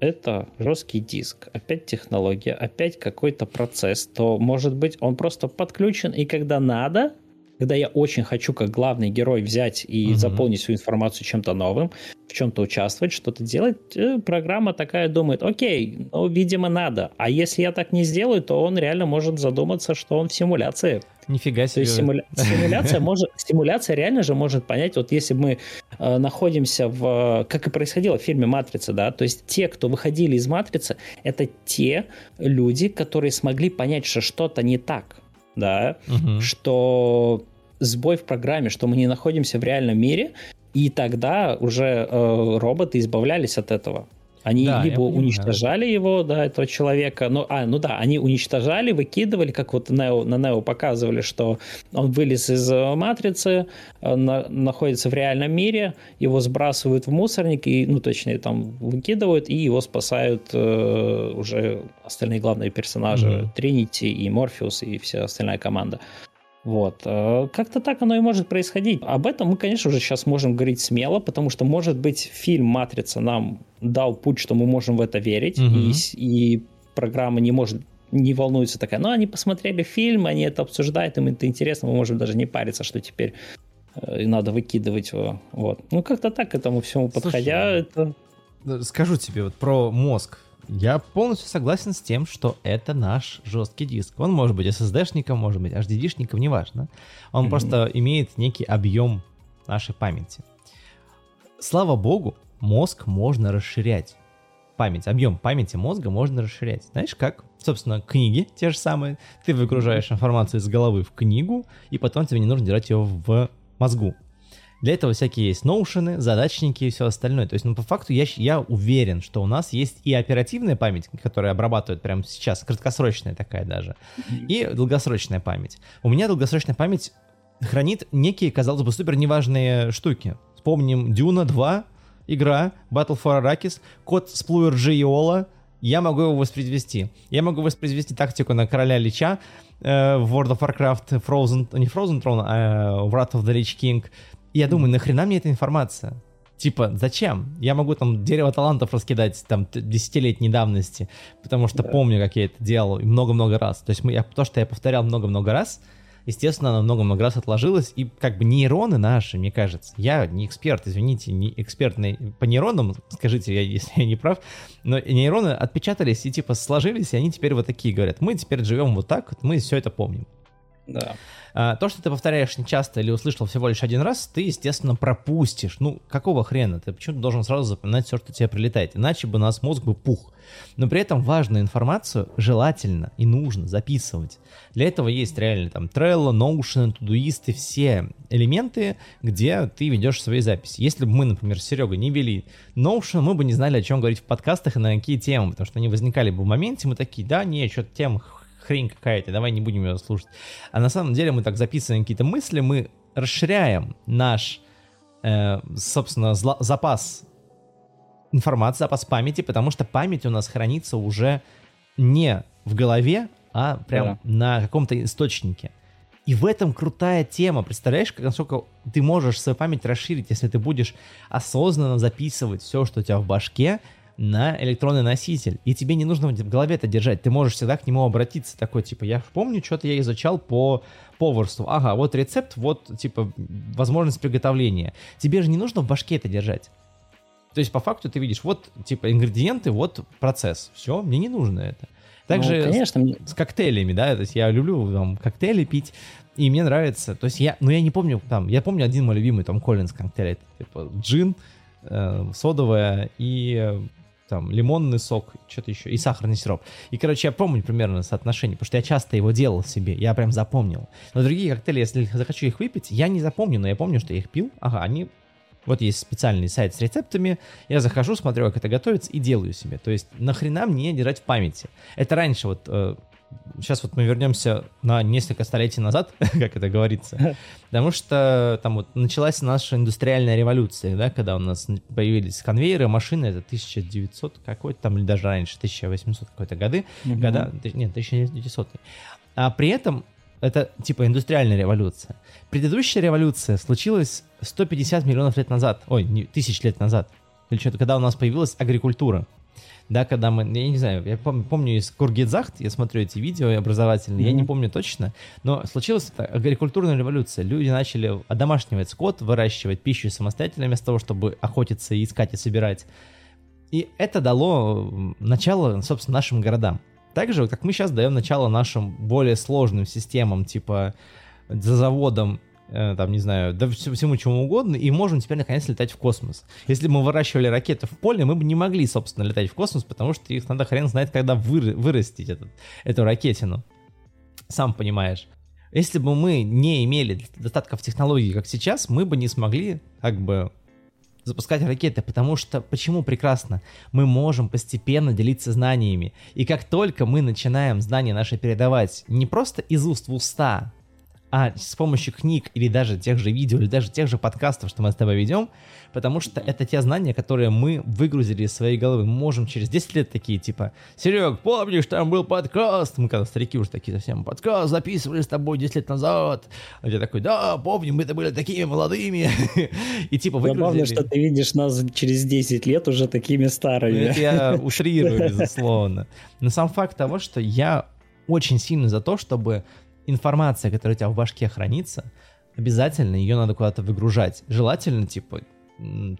это жесткий диск, опять технология, опять какой-то процесс, то, может быть, он просто подключен, и когда надо, когда я очень хочу, как главный герой, взять и угу. заполнить свою информацию чем-то новым, в чем-то участвовать, что-то делать, э, программа такая думает, окей, ну, видимо, надо. А если я так не сделаю, то он реально может задуматься, что он в симуляции. Нифига себе. То есть симуля... симуляция, может, симуляция реально же может понять, вот если мы э, находимся в, как и происходило в фильме «Матрица», да, то есть те, кто выходили из «Матрицы», это те люди, которые смогли понять, что что-то не так да, угу. что сбой в программе, что мы не находимся в реальном мире, и тогда уже э, роботы избавлялись от этого. Они да, либо уничтожали его, да, этого человека, ну, а, ну да, они уничтожали, выкидывали, как вот Нео, на Нео показывали, что он вылез из э, матрицы, э, на, находится в реальном мире, его сбрасывают в мусорник, и, ну, точнее, там выкидывают, и его спасают э, уже остальные главные персонажи, mm-hmm. Тринити и Морфеус и вся остальная команда. Вот. Э, как-то так оно и может происходить. Об этом мы, конечно же, сейчас можем говорить смело, потому что, может быть, фильм «Матрица» нам дал путь, что мы можем в это верить, угу. и, и программа не может не волнуется такая, ну, они посмотрели фильм, они это обсуждают, им это интересно, мы можем даже не париться, что теперь э, надо выкидывать его. Вот. Ну, как-то так к этому всему подходя, Слушай, это... Скажу тебе вот про мозг. Я полностью согласен с тем, что это наш жесткий диск. Он может быть SSD-шником, может быть HDD-шником, неважно. Он mm-hmm. просто имеет некий объем нашей памяти. Слава богу, мозг можно расширять. память, объем памяти мозга можно расширять. Знаешь как? Собственно, книги те же самые. Ты выгружаешь информацию из головы в книгу, и потом тебе не нужно держать ее в мозгу. Для этого всякие есть ноушены, задачники и все остальное. То есть, ну, по факту я, я уверен, что у нас есть и оперативная память, которая обрабатывает прямо сейчас, краткосрочная такая даже, и долгосрочная память. У меня долгосрочная память хранит некие, казалось бы, супер неважные штуки. Вспомним Дюна 2, игра, Battle for Arrakis, код Spluer Giola, я могу его воспроизвести. Я могу воспроизвести тактику на короля Лича э, в World of Warcraft Frozen, не Frozen Throne, а э, Wrath of the Lich King. И я думаю, нахрена мне эта информация? Типа, зачем? Я могу там дерево талантов раскидать там десятилетней давности, потому что да. помню, как я это делал много-много раз. То есть мы, я, то, что я повторял много-много раз, естественно, она много-много раз отложилась, и как бы нейроны наши, мне кажется, я не эксперт, извините, не эксперт по нейронам, скажите, я, если я не прав, но нейроны отпечатались и типа сложились, и они теперь вот такие говорят, мы теперь живем вот так, мы все это помним. Да. А, то, что ты повторяешь нечасто или услышал всего лишь один раз, ты, естественно, пропустишь. Ну, какого хрена? Ты почему-то должен сразу запоминать все, что тебе прилетает. Иначе бы у нас мозг бы пух. Но при этом важную информацию желательно и нужно записывать. Для этого есть реально там Trello, Notion, Todoist все элементы, где ты ведешь свои записи. Если бы мы, например, с Серегой не вели Notion, мы бы не знали, о чем говорить в подкастах и на какие темы, потому что они возникали бы в моменте, мы такие, да, не, что-то тем хрень какая-то, давай не будем ее слушать. А на самом деле мы так записываем какие-то мысли, мы расширяем наш, э, собственно, зла- запас информации, запас памяти, потому что память у нас хранится уже не в голове, а прям да. на каком-то источнике. И в этом крутая тема. Представляешь, как, насколько ты можешь свою память расширить, если ты будешь осознанно записывать все, что у тебя в башке, на электронный носитель. И тебе не нужно в голове это держать. Ты можешь всегда к нему обратиться. Такой, типа, я помню, что-то я изучал по поварству. Ага, вот рецепт, вот, типа, возможность приготовления. Тебе же не нужно в башке это держать. То есть, по факту, ты видишь, вот, типа, ингредиенты, вот процесс. Все, мне не нужно это. Также ну, конечно. С, с коктейлями, да, то есть я люблю там коктейли пить, и мне нравится, то есть я, ну я не помню, там, я помню один мой любимый, там, Коллинз коктейль, это, типа, джин, э, содовая и там лимонный сок, что-то еще, и сахарный сироп. И, короче, я помню примерно соотношение, потому что я часто его делал себе, я прям запомнил. Но другие коктейли, если захочу их выпить, я не запомню, но я помню, что я их пил. Ага, они... Вот есть специальный сайт с рецептами, я захожу, смотрю, как это готовится, и делаю себе. То есть нахрена мне держать в памяти? Это раньше вот э, сейчас вот мы вернемся на несколько столетий назад, как это говорится, потому что там вот началась наша индустриальная революция, да, когда у нас появились конвейеры, машины, это 1900 какой-то там, или даже раньше, 1800 какой-то годы, угу. года, нет, 1900. А при этом это типа индустриальная революция. Предыдущая революция случилась 150 миллионов лет назад, ой, не, тысяч лет назад, или что-то, когда у нас появилась агрикультура да, когда мы, я не знаю, я помню, помню из Кургидзахт, я смотрю эти видео образовательные, mm-hmm. я не помню точно, но случилась эта агрикультурная революция. Люди начали одомашнивать скот, выращивать пищу самостоятельно вместо того, чтобы охотиться искать и собирать. И это дало начало, собственно, нашим городам. Также, как мы сейчас даем начало нашим более сложным системам, типа за заводом там, не знаю, да всему чему угодно, и можем теперь наконец летать в космос. Если бы мы выращивали ракеты в поле, мы бы не могли, собственно, летать в космос, потому что их надо хрен знает, когда вы, вырастить этот, эту ракетину. Сам понимаешь. Если бы мы не имели достатков технологий, как сейчас, мы бы не смогли, как бы, запускать ракеты, потому что, почему прекрасно? Мы можем постепенно делиться знаниями. И как только мы начинаем знания наши передавать не просто из уст в уста, а с помощью книг или даже тех же видео, или даже тех же подкастов, что мы с тобой ведем, потому что это те знания, которые мы выгрузили из своей головы. Мы можем через 10 лет такие, типа, Серег, помнишь, там был подкаст? Мы когда старики уже такие совсем, подкаст записывали с тобой 10 лет назад. А я такой, да, помню, мы-то были такими молодыми. И типа выгрузили. Забавно, что ты видишь нас через 10 лет уже такими старыми. Это я утрирую, безусловно. Но сам факт того, что я очень сильно за то, чтобы информация, которая у тебя в башке хранится, обязательно ее надо куда-то выгружать. Желательно, типа,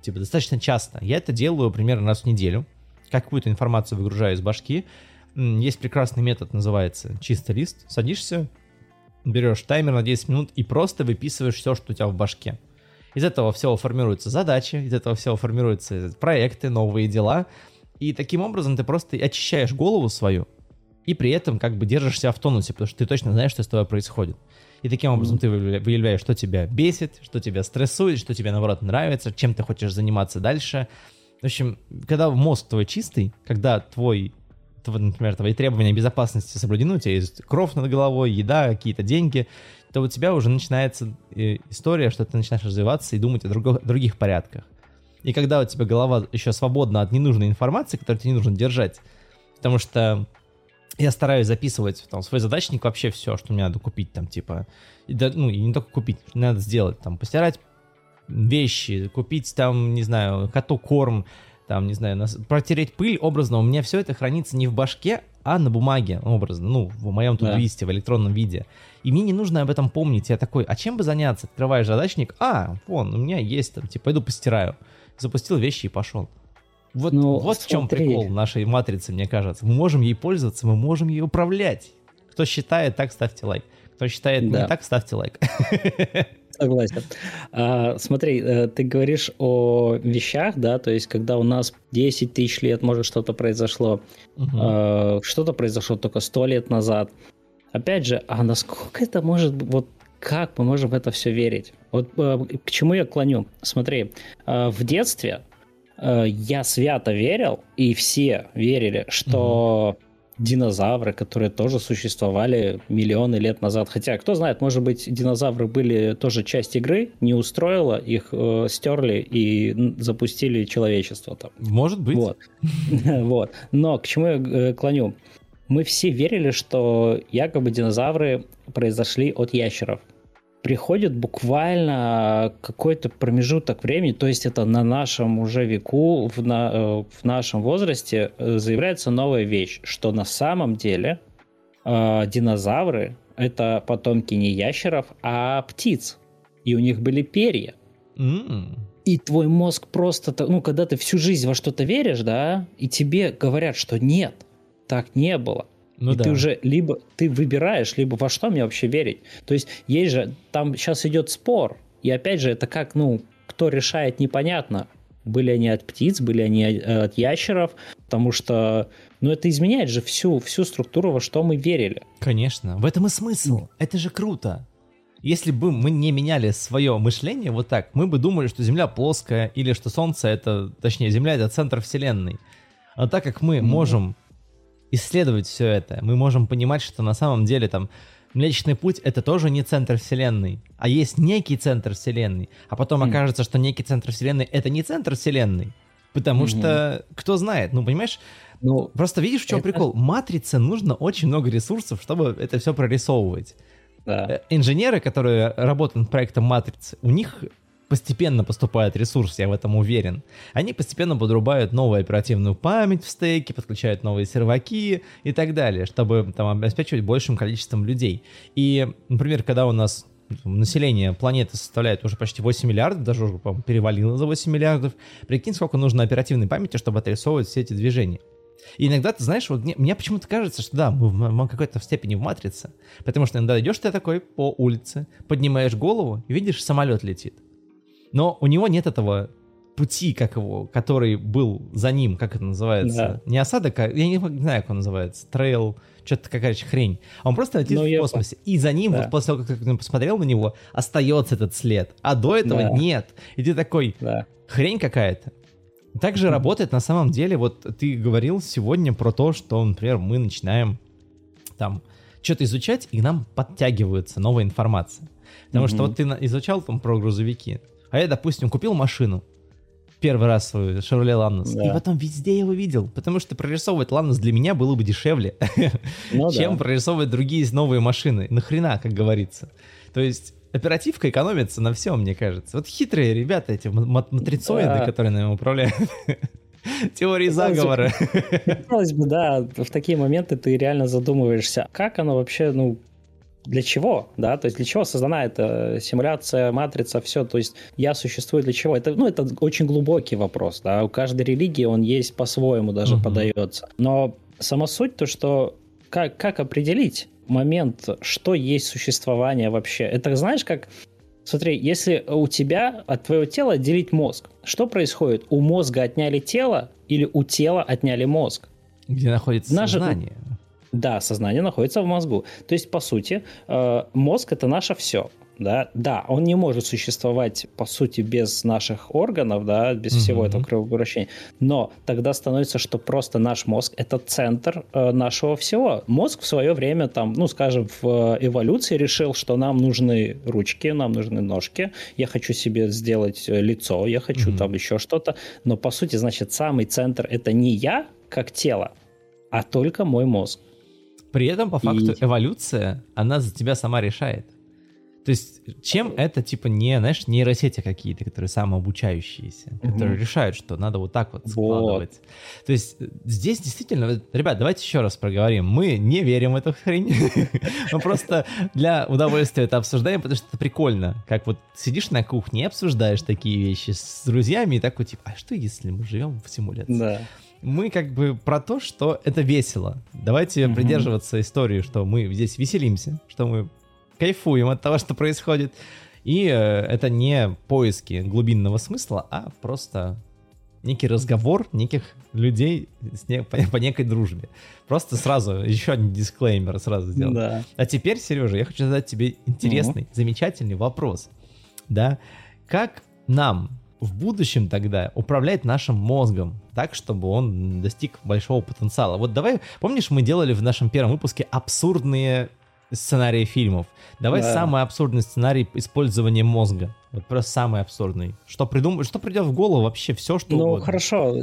типа, достаточно часто. Я это делаю примерно раз в неделю. Какую-то информацию выгружаю из башки. Есть прекрасный метод, называется чистый лист. Садишься, берешь таймер на 10 минут и просто выписываешь все, что у тебя в башке. Из этого всего формируются задачи, из этого всего формируются проекты, новые дела. И таким образом ты просто очищаешь голову свою, и при этом как бы держишься в тонусе, потому что ты точно знаешь, что с тобой происходит. И таким образом ты выявляешь, что тебя бесит, что тебя стрессует, что тебе, наоборот, нравится, чем ты хочешь заниматься дальше. В общем, когда мозг твой чистый, когда твой, например, твои требования безопасности соблюдены, у тебя есть кровь над головой, еда, какие-то деньги, то у тебя уже начинается э, история, что ты начинаешь развиваться и думать о друг, других порядках. И когда у тебя голова еще свободна от ненужной информации, которую тебе не нужно держать, потому что я стараюсь записывать там свой задачник вообще все, что мне надо купить там, типа, и да, ну, и не только купить, надо сделать, там, постирать вещи, купить там, не знаю, коту корм, там, не знаю, нас, протереть пыль образно, у меня все это хранится не в башке, а на бумаге образно, ну, в моем тудвисте, да. в электронном виде. И мне не нужно об этом помнить. Я такой, а чем бы заняться? Открываешь задачник, а, вон, у меня есть там, типа, пойду постираю. Запустил вещи и пошел. Вот, ну, вот в чем прикол нашей матрицы, мне кажется. Мы можем ей пользоваться, мы можем ей управлять. Кто считает, так ставьте лайк. Кто считает да. не так, ставьте лайк. Согласен. А, смотри, э, ты говоришь о вещах, да, то есть когда у нас 10 тысяч лет, может, что-то произошло, угу. а, что-то произошло только 100 лет назад. Опять же, а насколько это может, вот как мы можем в это все верить? Вот э, к чему я клоню? Смотри, э, в детстве я свято верил, и все верили, что угу. динозавры, которые тоже существовали миллионы лет назад, хотя, кто знает, может быть, динозавры были тоже часть игры, не устроило, их э, стерли и запустили человечество там. Может быть. Вот. вот. Но к чему я э, клоню? Мы все верили, что якобы динозавры произошли от ящеров приходит буквально какой-то промежуток времени, то есть это на нашем уже веку, в, на, э, в нашем возрасте э, заявляется новая вещь, что на самом деле э, динозавры это потомки не ящеров, а птиц, и у них были перья. Mm. И твой мозг просто, ну, когда ты всю жизнь во что-то веришь, да, и тебе говорят, что нет, так не было – ну, и да. ты уже либо ты выбираешь, либо во что мне вообще верить. То есть есть же, там сейчас идет спор, и опять же, это как, ну, кто решает, непонятно. Были они от птиц, были они от ящеров, потому что, ну, это изменяет же всю, всю структуру, во что мы верили. Конечно, в этом и смысл. Это же круто. Если бы мы не меняли свое мышление вот так, мы бы думали, что Земля плоская или что Солнце это, точнее, Земля это центр Вселенной. А так как мы mm-hmm. можем исследовать все это, мы можем понимать, что на самом деле там Млечный Путь — это тоже не центр Вселенной, а есть некий центр Вселенной, а потом mm. окажется, что некий центр Вселенной — это не центр Вселенной, потому mm-hmm. что, кто знает, ну, понимаешь, ну, просто видишь, в чем это... прикол? Матрице нужно очень много ресурсов, чтобы это все прорисовывать. Да. Э, инженеры, которые работают над проектом Матрицы, у них постепенно поступает ресурс, я в этом уверен. Они постепенно подрубают новую оперативную память в стейке, подключают новые серваки и так далее, чтобы там обеспечивать большим количеством людей. И, например, когда у нас население планеты составляет уже почти 8 миллиардов, даже уже, перевалило за 8 миллиардов. Прикинь, сколько нужно оперативной памяти, чтобы отрисовывать все эти движения. И иногда, ты знаешь, вот мне, мне почему-то кажется, что да, мы в, в какой-то степени в матрице. Потому что иногда идешь ты такой по улице, поднимаешь голову и видишь, самолет летит. Но у него нет этого пути, как его, который был за ним, как это называется? Да. Не осадок, а я не знаю, как он называется. Trail, что-то какая-то хрень. Он просто летит Но ну, в космосе. Я... И за ним, да. вот после того, как ты посмотрел на него, остается этот след. А до этого да. нет. И ты такой, да. хрень какая-то. Также м-м работает на самом деле, вот ты говорил сегодня про то, что, например, мы начинаем там что-то изучать, и нам подтягивается новая информация. Потому mm-hmm. что вот ты изучал там про грузовики, а я, допустим, купил машину, первый раз свою Chevrolet Lanos, да. и потом везде его видел, потому что прорисовывать Lanos для меня было бы дешевле, ну, чем да. прорисовывать другие новые машины. Нахрена, как говорится. То есть оперативка экономится на всем, мне кажется. Вот хитрые ребята, эти матрицоиды, да. которые нами управляют. Теории заговора. Казалось бы, да, в такие моменты ты реально задумываешься, как оно вообще, ну, для чего, да, то есть для чего создана эта симуляция, матрица, все, то есть я существую для чего? Это, ну, это очень глубокий вопрос, да, у каждой религии он есть по-своему даже угу. подается. Но сама суть то, что как, как определить момент, что есть существование вообще? Это знаешь, как Смотри, если у тебя от твоего тела отделить мозг, что происходит? У мозга отняли тело или у тела отняли мозг? Где находится Наше... сознание? Да, сознание находится в мозгу. То есть, по сути, э, мозг это наше все да, да, он не может существовать, по сути, без наших органов, да, без mm-hmm. всего этого кровообращения, но тогда становится, что просто наш мозг — это центр э, нашего всего. Мозг в свое время, там, ну, скажем, в эволюции решил, что нам нужны ручки, нам нужны ножки, я хочу себе сделать э, лицо, я хочу mm-hmm. там еще что-то, но, по сути, значит, самый центр — это не я, как тело, а только мой мозг. При этом, по факту, И... эволюция, она за тебя сама решает. То есть, чем это, типа, не, знаешь, нейросети какие-то, которые самообучающиеся, угу. которые решают, что надо вот так вот складывать. Вот. То есть, здесь действительно, ребят, давайте еще раз проговорим. Мы не верим в эту хрень. Мы просто для удовольствия это обсуждаем, потому что это прикольно. Как вот сидишь на кухне и обсуждаешь такие вещи с друзьями, и такой, типа, а что если мы живем в симуляции? Да мы как бы про то, что это весело. Давайте mm придерживаться истории, что мы здесь веселимся, что мы кайфуем от того, что происходит. И э, это не поиски глубинного смысла, а просто некий разговор неких людей с не, по, по некой дружбе. Просто сразу, еще один дисклеймер сразу сделал. Да. А теперь, Сережа, я хочу задать тебе интересный, угу. замечательный вопрос. Да, как нам в будущем тогда управлять нашим мозгом так, чтобы он достиг большого потенциала. Вот давай, помнишь, мы делали в нашем первом выпуске абсурдные сценарии фильмов. Давай да. самый абсурдный сценарий использования мозга. Вот просто самый абсурдный. Что придум... что придет в голову вообще все, что Ну, угодно. хорошо.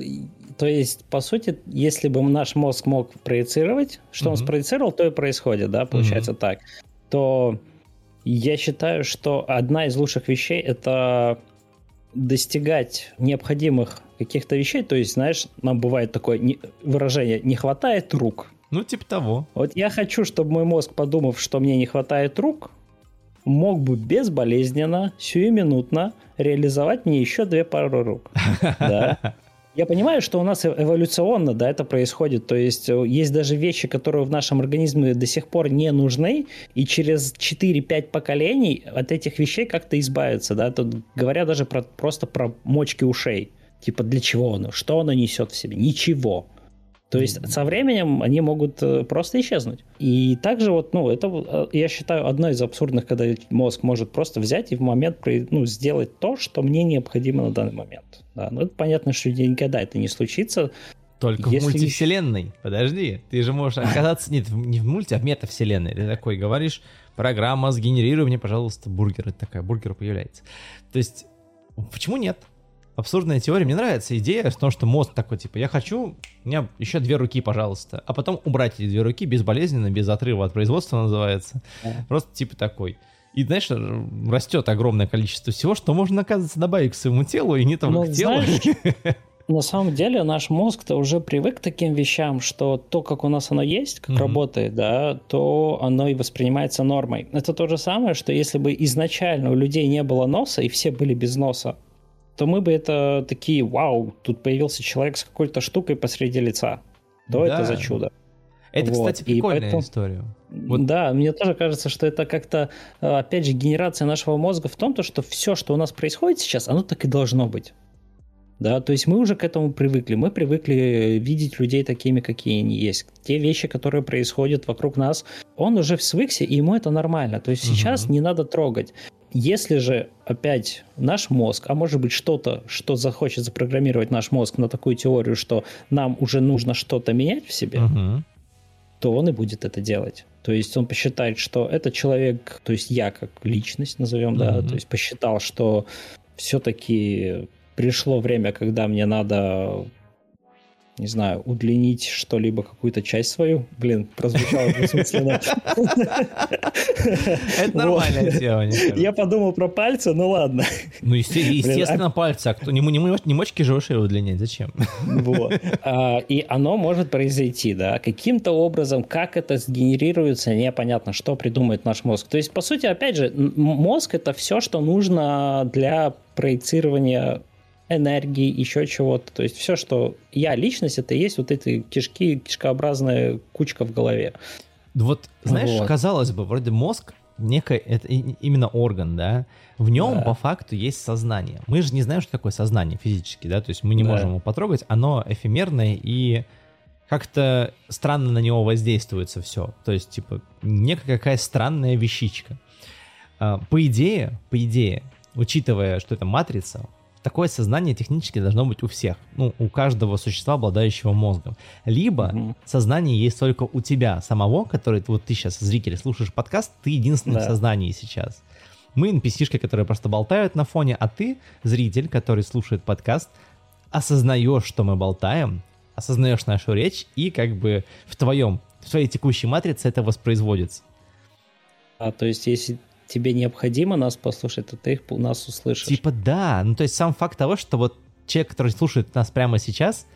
То есть, по сути, если бы наш мозг мог проецировать, что mm-hmm. он спроецировал, то и происходит, да, получается mm-hmm. так. То я считаю, что одна из лучших вещей это достигать необходимых каких-то вещей. То есть, знаешь, нам бывает такое выражение «не хватает рук». Ну, типа того. Вот я хочу, чтобы мой мозг, подумав, что мне не хватает рук, мог бы безболезненно, сиюминутно реализовать мне еще две пары рук. Да. Я понимаю, что у нас эволюционно, да, это происходит. То есть э, есть даже вещи, которые в нашем организме до сих пор не нужны, и через 4-5 поколений от этих вещей как-то избавиться, да. Тут говоря даже про, просто про мочки ушей. Типа для чего оно? Что оно несет в себе? Ничего. То есть со временем они могут э, просто исчезнуть. И также вот, ну, это, э, я считаю, одно из абсурдных, когда мозг может просто взять и в момент ну, сделать то, что мне необходимо на данный момент. Да, ну, это понятно, что никогда это не случится. Только Если... в мультивселенной. Подожди, ты же можешь оказаться нет, не в мульти, а в метавселенной. Ты такой говоришь, программа, сгенерируй мне, пожалуйста, бургер. Это такая, бургер появляется. То есть, почему нет? Абсурдная теория. Мне нравится идея в том, что мозг такой, типа, я хочу, у меня еще две руки, пожалуйста. А потом убрать эти две руки безболезненно, без отрыва от производства называется. Просто типа такой. И, знаешь, растет огромное количество всего, что можно, оказывается, добавить к своему телу, и не только ну, к телу. Знаешь, на самом деле наш мозг-то уже привык к таким вещам, что то, как у нас оно есть, как mm-hmm. работает, да, то оно и воспринимается нормой. Это то же самое, что если бы изначально у людей не было носа, и все были без носа, то мы бы это такие, вау, тут появился человек с какой-то штукой посреди лица. То да. это за чудо. Это, вот. кстати, прикольная поэтому, история. Вот. Да, мне тоже кажется, что это как-то, э, опять же, генерация нашего мозга в том, то, что все, что у нас происходит сейчас, оно так и должно быть. Да, то есть мы уже к этому привыкли. Мы привыкли видеть людей такими, какие они есть. Те вещи, которые происходят вокруг нас, он уже свыкся, и ему это нормально. То есть угу. сейчас не надо трогать. Если же опять наш мозг, а может быть что-то, что захочет запрограммировать наш мозг на такую теорию, что нам уже нужно что-то менять в себе, угу. то он и будет это делать. То есть он посчитает, что этот человек, то есть я как личность назовем, угу. да, то есть посчитал, что все-таки пришло время, когда мне надо не знаю, удлинить что-либо, какую-то часть свою. Блин, прозвучало двусмысленно. Это нормальное дело. Я подумал про пальцы, ну ладно. Ну, естественно, а пальцы. А кто не мочки же ушей удлинять, зачем? Вот. А, и оно может произойти, да. Каким-то образом, как это сгенерируется, непонятно, что придумает наш мозг. То есть, по сути, опять же, мозг — это все, что нужно для проецирования энергии, еще чего-то. То есть все, что я личность, это и есть вот эти кишки, кишкообразная кучка в голове. Вот, знаешь, вот. казалось бы, вроде мозг некое, это именно орган, да, в нем да. по факту есть сознание. Мы же не знаем, что такое сознание физически, да, то есть мы не да. можем его потрогать, оно эфемерное и как-то странно на него воздействуется все. То есть, типа, некая какая странная вещичка. А, по идее, по идее, учитывая, что это матрица, такое сознание технически должно быть у всех, ну, у каждого существа, обладающего мозгом. Либо mm-hmm. сознание есть только у тебя самого, который, вот ты сейчас, зритель, слушаешь подкаст, ты единственный да. в сознании сейчас. Мы NPC-шки, которые просто болтают на фоне, а ты, зритель, который слушает подкаст, осознаешь, что мы болтаем, осознаешь нашу речь, и как бы в твоем, в твоей текущей матрице это воспроизводится. А то есть, если тебе необходимо нас послушать, то ты их у нас услышишь. Типа да, ну то есть сам факт того, что вот человек, который слушает нас прямо сейчас,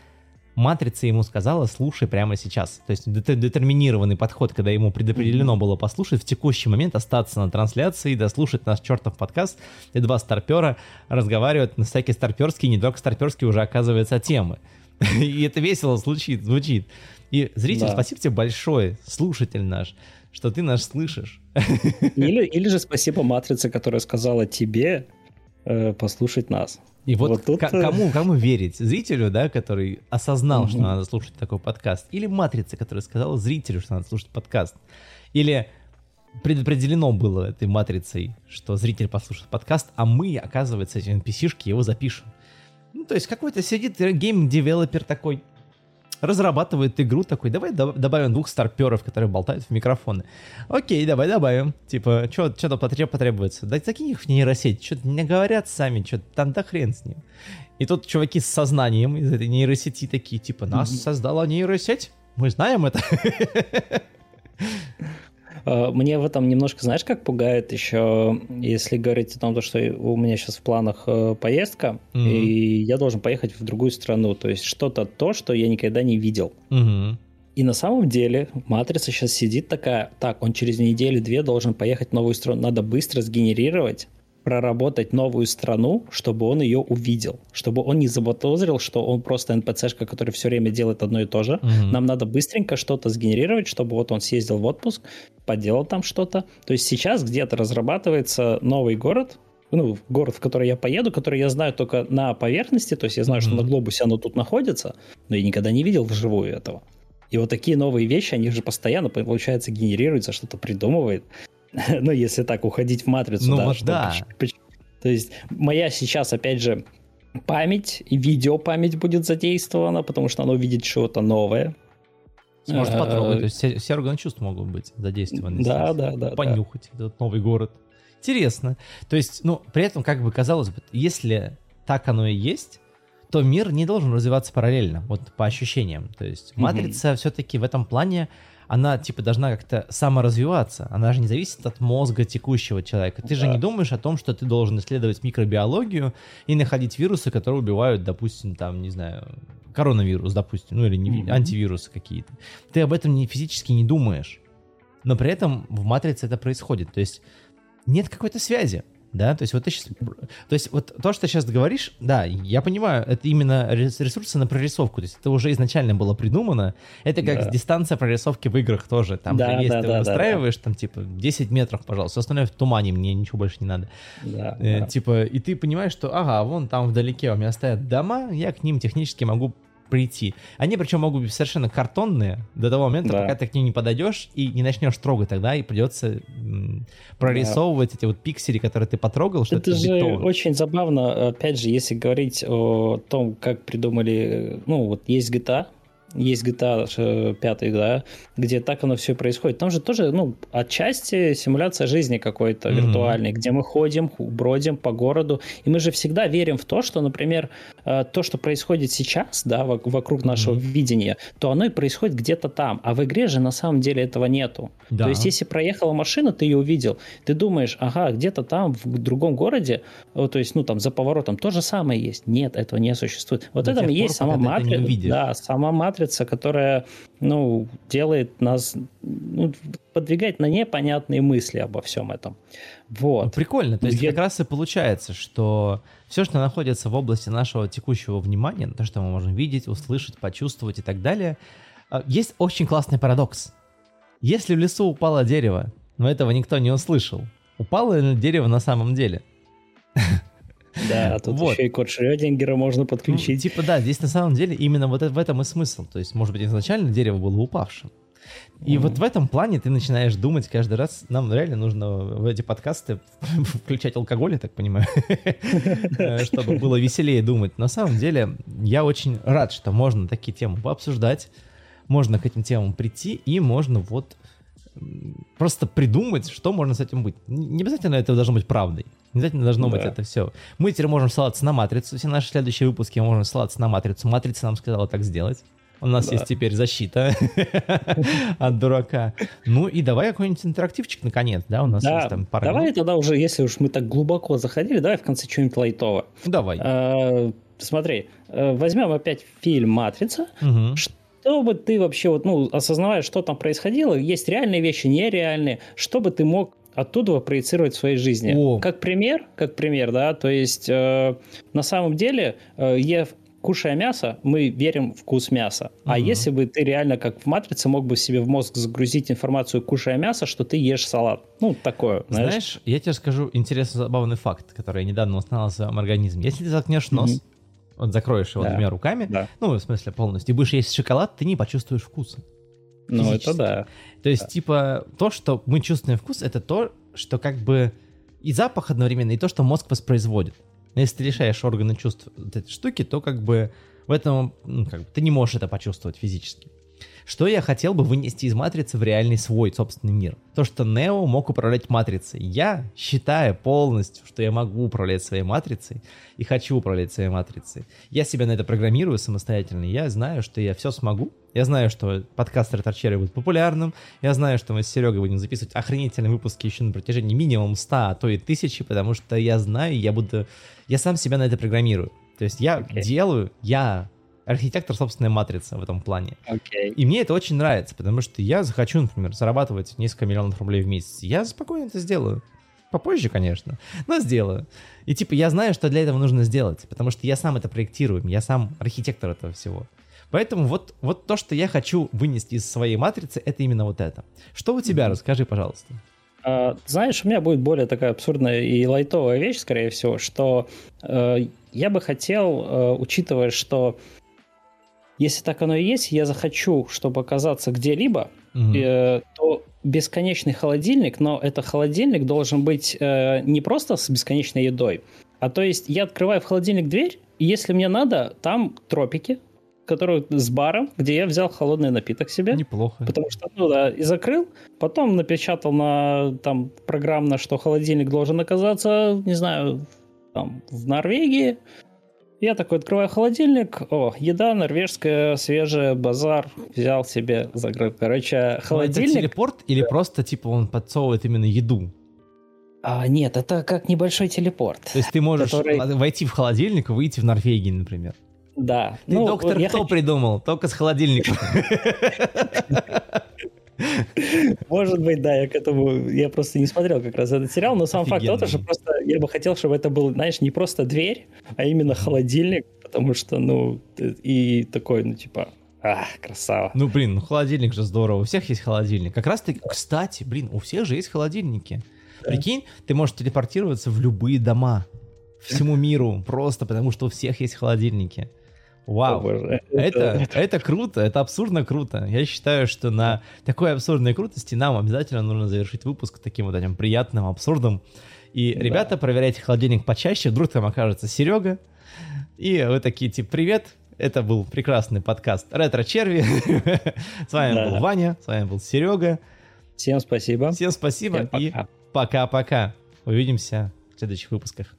матрица ему сказала, слушай прямо сейчас. То есть детерминированный подход, когда ему предопределено было послушать, в текущий момент остаться на трансляции, дослушать наш чертов подкаст, и два старпера разговаривают на всякие старперские, не только старперские уже оказывается темы. И это весело звучит, звучит. И зритель, спасибо тебе большое, слушатель наш что ты нас слышишь. Или, или же спасибо матрице, которая сказала тебе э, послушать нас. И вот, вот тут... Э, кому, кому верить? Зрителю, да, который осознал, угу. что надо слушать такой подкаст? Или матрице, которая сказала зрителю, что надо слушать подкаст? Или предопределено было этой матрицей, что зритель послушает подкаст, а мы, оказывается, эти NPC-шки его запишем. Ну, то есть какой-то сидит game developer такой, разрабатывает игру такой, давай добавим двух старперов, которые болтают в микрофоны. Окей, давай добавим. Типа, что там потребуется? Да закинь их в нейросеть, что-то не говорят сами, что там да хрен с ним. И тут чуваки с сознанием из этой нейросети такие, типа, нас создала нейросеть, мы знаем это. Э, мне в этом немножко, знаешь, как пугает еще, если говорить о том, что у меня сейчас в планах э, поездка, mm-hmm. и я должен поехать в другую страну. То есть что-то то, что я никогда не видел. Mm-hmm. И на самом деле матрица сейчас сидит такая, так, он через неделю-две должен поехать в новую страну, надо быстро сгенерировать проработать новую страну, чтобы он ее увидел, чтобы он не заподозрил, что он просто НПЦшка, который все время делает одно и то же. Угу. Нам надо быстренько что-то сгенерировать, чтобы вот он съездил в отпуск, поделал там что-то. То есть сейчас где-то разрабатывается новый город, ну, город, в который я поеду, который я знаю только на поверхности, то есть я знаю, mm-hmm. что на глобусе оно тут находится, но я никогда не видел вживую этого. И вот такие новые вещи, они же постоянно, получается, генерируются, что-то придумывает. ну, если так уходить в матрицу, ну, да. Вот да. То есть моя сейчас, опять же, память и видеопамять будет задействована, потому что она увидит что-то новое. Сможет э, потрогать, то есть все, все органы чувств могут быть задействованы. Да, да, да. Понюхать да. этот новый город. Интересно. То есть, ну, при этом, как бы казалось бы, если так оно и есть, то мир не должен развиваться параллельно, вот по ощущениям. То есть матрица mm-hmm. все-таки в этом плане она, типа, должна как-то саморазвиваться. Она же не зависит от мозга текущего человека. Ты да. же не думаешь о том, что ты должен исследовать микробиологию и находить вирусы, которые убивают, допустим, там, не знаю, коронавирус, допустим, ну или не, mm-hmm. антивирусы какие-то. Ты об этом не, физически не думаешь. Но при этом в матрице это происходит. То есть нет какой-то связи да, то есть вот ты сейчас, то есть вот то, что ты сейчас говоришь, да, я понимаю, это именно ресурсы на прорисовку, то есть это уже изначально было придумано, это как да. дистанция прорисовки в играх тоже, там да, же есть, да, ты да, выстраиваешь да, да. там типа 10 метров, пожалуйста, остальное в тумане, мне ничего больше не надо, да, э, да. типа, и ты понимаешь, что, ага, вон там вдалеке у меня стоят дома, я к ним технически могу прийти. Они причем могут быть совершенно картонные до того момента, да. пока ты к ним не подойдешь и не начнешь трогать, тогда и придется прорисовывать да. эти вот пиксели, которые ты потрогал, что это, это же бетон. очень забавно, опять же, если говорить о том, как придумали, ну вот есть GTA, есть GTA 5, да, где так оно все происходит. Там же тоже, ну, отчасти симуляция жизни какой-то mm-hmm. виртуальной, где мы ходим, бродим по городу, и мы же всегда верим в то, что, например, э, то, что происходит сейчас, да, вокруг нашего mm-hmm. видения, то оно и происходит где-то там, а в игре же на самом деле этого нету. Да. То есть, если проехала машина, ты ее увидел, ты думаешь, ага, где-то там, в другом городе, вот, то есть, ну, там, за поворотом то же самое есть. Нет, этого не существует. Вот До это и есть сама матрица. Да, сама матрица матрица, которая, ну, делает нас, ну, подвигает на непонятные мысли обо всем этом. Вот. Ну, прикольно. То есть Я... как раз и получается, что все, что находится в области нашего текущего внимания, то, что мы можем видеть, услышать, почувствовать и так далее, а, есть очень классный парадокс. Если в лесу упало дерево, но этого никто не услышал. Упало ли дерево на самом деле? Да, а тут вот. еще и код Шрёдингера можно подключить. Ну, типа, да, здесь на самом деле именно вот в этом и смысл. То есть, может быть, изначально дерево было упавшим. И mm-hmm. вот в этом плане ты начинаешь думать каждый раз, нам реально нужно в эти подкасты включать алкоголь, я так понимаю, э, чтобы было веселее думать. На самом деле, я очень рад, что можно такие темы пообсуждать, можно к этим темам прийти, и можно вот просто придумать, что можно с этим быть. Не обязательно это должно быть правдой. Не обязательно должно да. быть это все. Мы теперь можем ссылаться на матрицу. Все наши следующие выпуски можем ссылаться на матрицу. Матрица нам сказала так сделать. У нас да. есть теперь защита от дурака. Ну и давай какой-нибудь интерактивчик наконец, да? У нас да. есть там пара Давай минут. тогда уже, если уж мы так глубоко заходили, давай в конце что-нибудь лайтово. Давай. А, смотри, э, возьмем опять фильм «Матрица». Угу. Что бы ты вообще, вот, ну, осознавая, что там происходило, есть реальные вещи, нереальные, что бы ты мог оттуда проецировать в своей жизни. О. Как пример, как пример, да, то есть э, на самом деле, э, я кушая мясо, мы верим в вкус мяса. Угу. А если бы ты реально, как в «Матрице», мог бы себе в мозг загрузить информацию, кушая мясо, что ты ешь салат. Ну, такое, знаешь. Знаешь, я тебе скажу интересный, забавный факт, который я недавно узнал в своем организме. Если ты заткнешь нос, угу. вот закроешь его да. двумя руками, да. ну, в смысле полностью, и будешь есть шоколад, ты не почувствуешь вкуса. Ну, это да. То есть, да. типа, то, что мы чувствуем вкус, это то, что как бы и запах одновременно, и то, что мозг воспроизводит. Если ты лишаешь органы чувств вот этой штуки, то как бы в этом ну, как бы, ты не можешь это почувствовать физически. Что я хотел бы вынести из матрицы в реальный свой собственный мир? То, что Нео мог управлять матрицей. Я считаю полностью, что я могу управлять своей матрицей и хочу управлять своей матрицей. Я себя на это программирую самостоятельно. Я знаю, что я все смогу. Я знаю, что подкаст Ретарчери будет популярным. Я знаю, что мы с Серегой будем записывать охренительные выпуски еще на протяжении минимум 100, а то и тысячи, потому что я знаю, я буду... Я сам себя на это программирую. То есть я okay. делаю, я архитектор собственной матрицы в этом плане. Okay. И мне это очень нравится, потому что я захочу, например, зарабатывать несколько миллионов рублей в месяц. Я спокойно это сделаю. Попозже, конечно, но сделаю. И типа я знаю, что для этого нужно сделать, потому что я сам это проектирую, я сам архитектор этого всего. Поэтому вот, вот то, что я хочу вынести из своей матрицы, это именно вот это. Что у тебя, расскажи, пожалуйста. А, знаешь, у меня будет более такая абсурдная и лайтовая вещь, скорее всего, что э, я бы хотел, э, учитывая, что если так оно и есть, я захочу, чтобы оказаться где-либо, угу. э, то бесконечный холодильник, но это холодильник должен быть э, не просто с бесконечной едой, а то есть я открываю в холодильник дверь, и если мне надо, там тропики, которые с баром, где я взял холодный напиток себе. Неплохо. Потому что, ну да, и закрыл. Потом напечатал на там программно, что холодильник должен оказаться, не знаю, там, в Норвегии. Я такой открываю холодильник, о, еда норвежская, свежая, базар, взял себе, закрыл. Короче, холодильник... Ну, это телепорт или просто, типа, он подсовывает именно еду? А, нет, это как небольшой телепорт. То есть ты можешь который... войти в холодильник и выйти в Норвегии, например? Да. Ты ну, доктор кто хочу... придумал? Только с холодильником. Может быть, да, я к этому, я просто не смотрел как раз этот сериал, но сам Офигенно. факт тот, что просто я бы хотел, чтобы это был, знаешь, не просто дверь, а именно холодильник, потому что, ну, и такой, ну, типа, а, красава. Ну, блин, ну холодильник же здорово. У всех есть холодильник. Как раз таки, кстати, блин, у всех же есть холодильники. Да. Прикинь, ты можешь телепортироваться в любые дома всему миру, просто потому что у всех есть холодильники. Вау, О, это, это круто, это абсурдно круто. Я считаю, что на такой абсурдной крутости нам обязательно нужно завершить выпуск таким вот этим приятным абсурдом. И, да. ребята, проверяйте холодильник почаще, вдруг там окажется Серега. И вы такие, типа, привет, это был прекрасный подкаст Ретро Черви. С вами да. был Ваня, с вами был Серега. Всем спасибо. Всем спасибо Всем и пока-пока. Увидимся в следующих выпусках.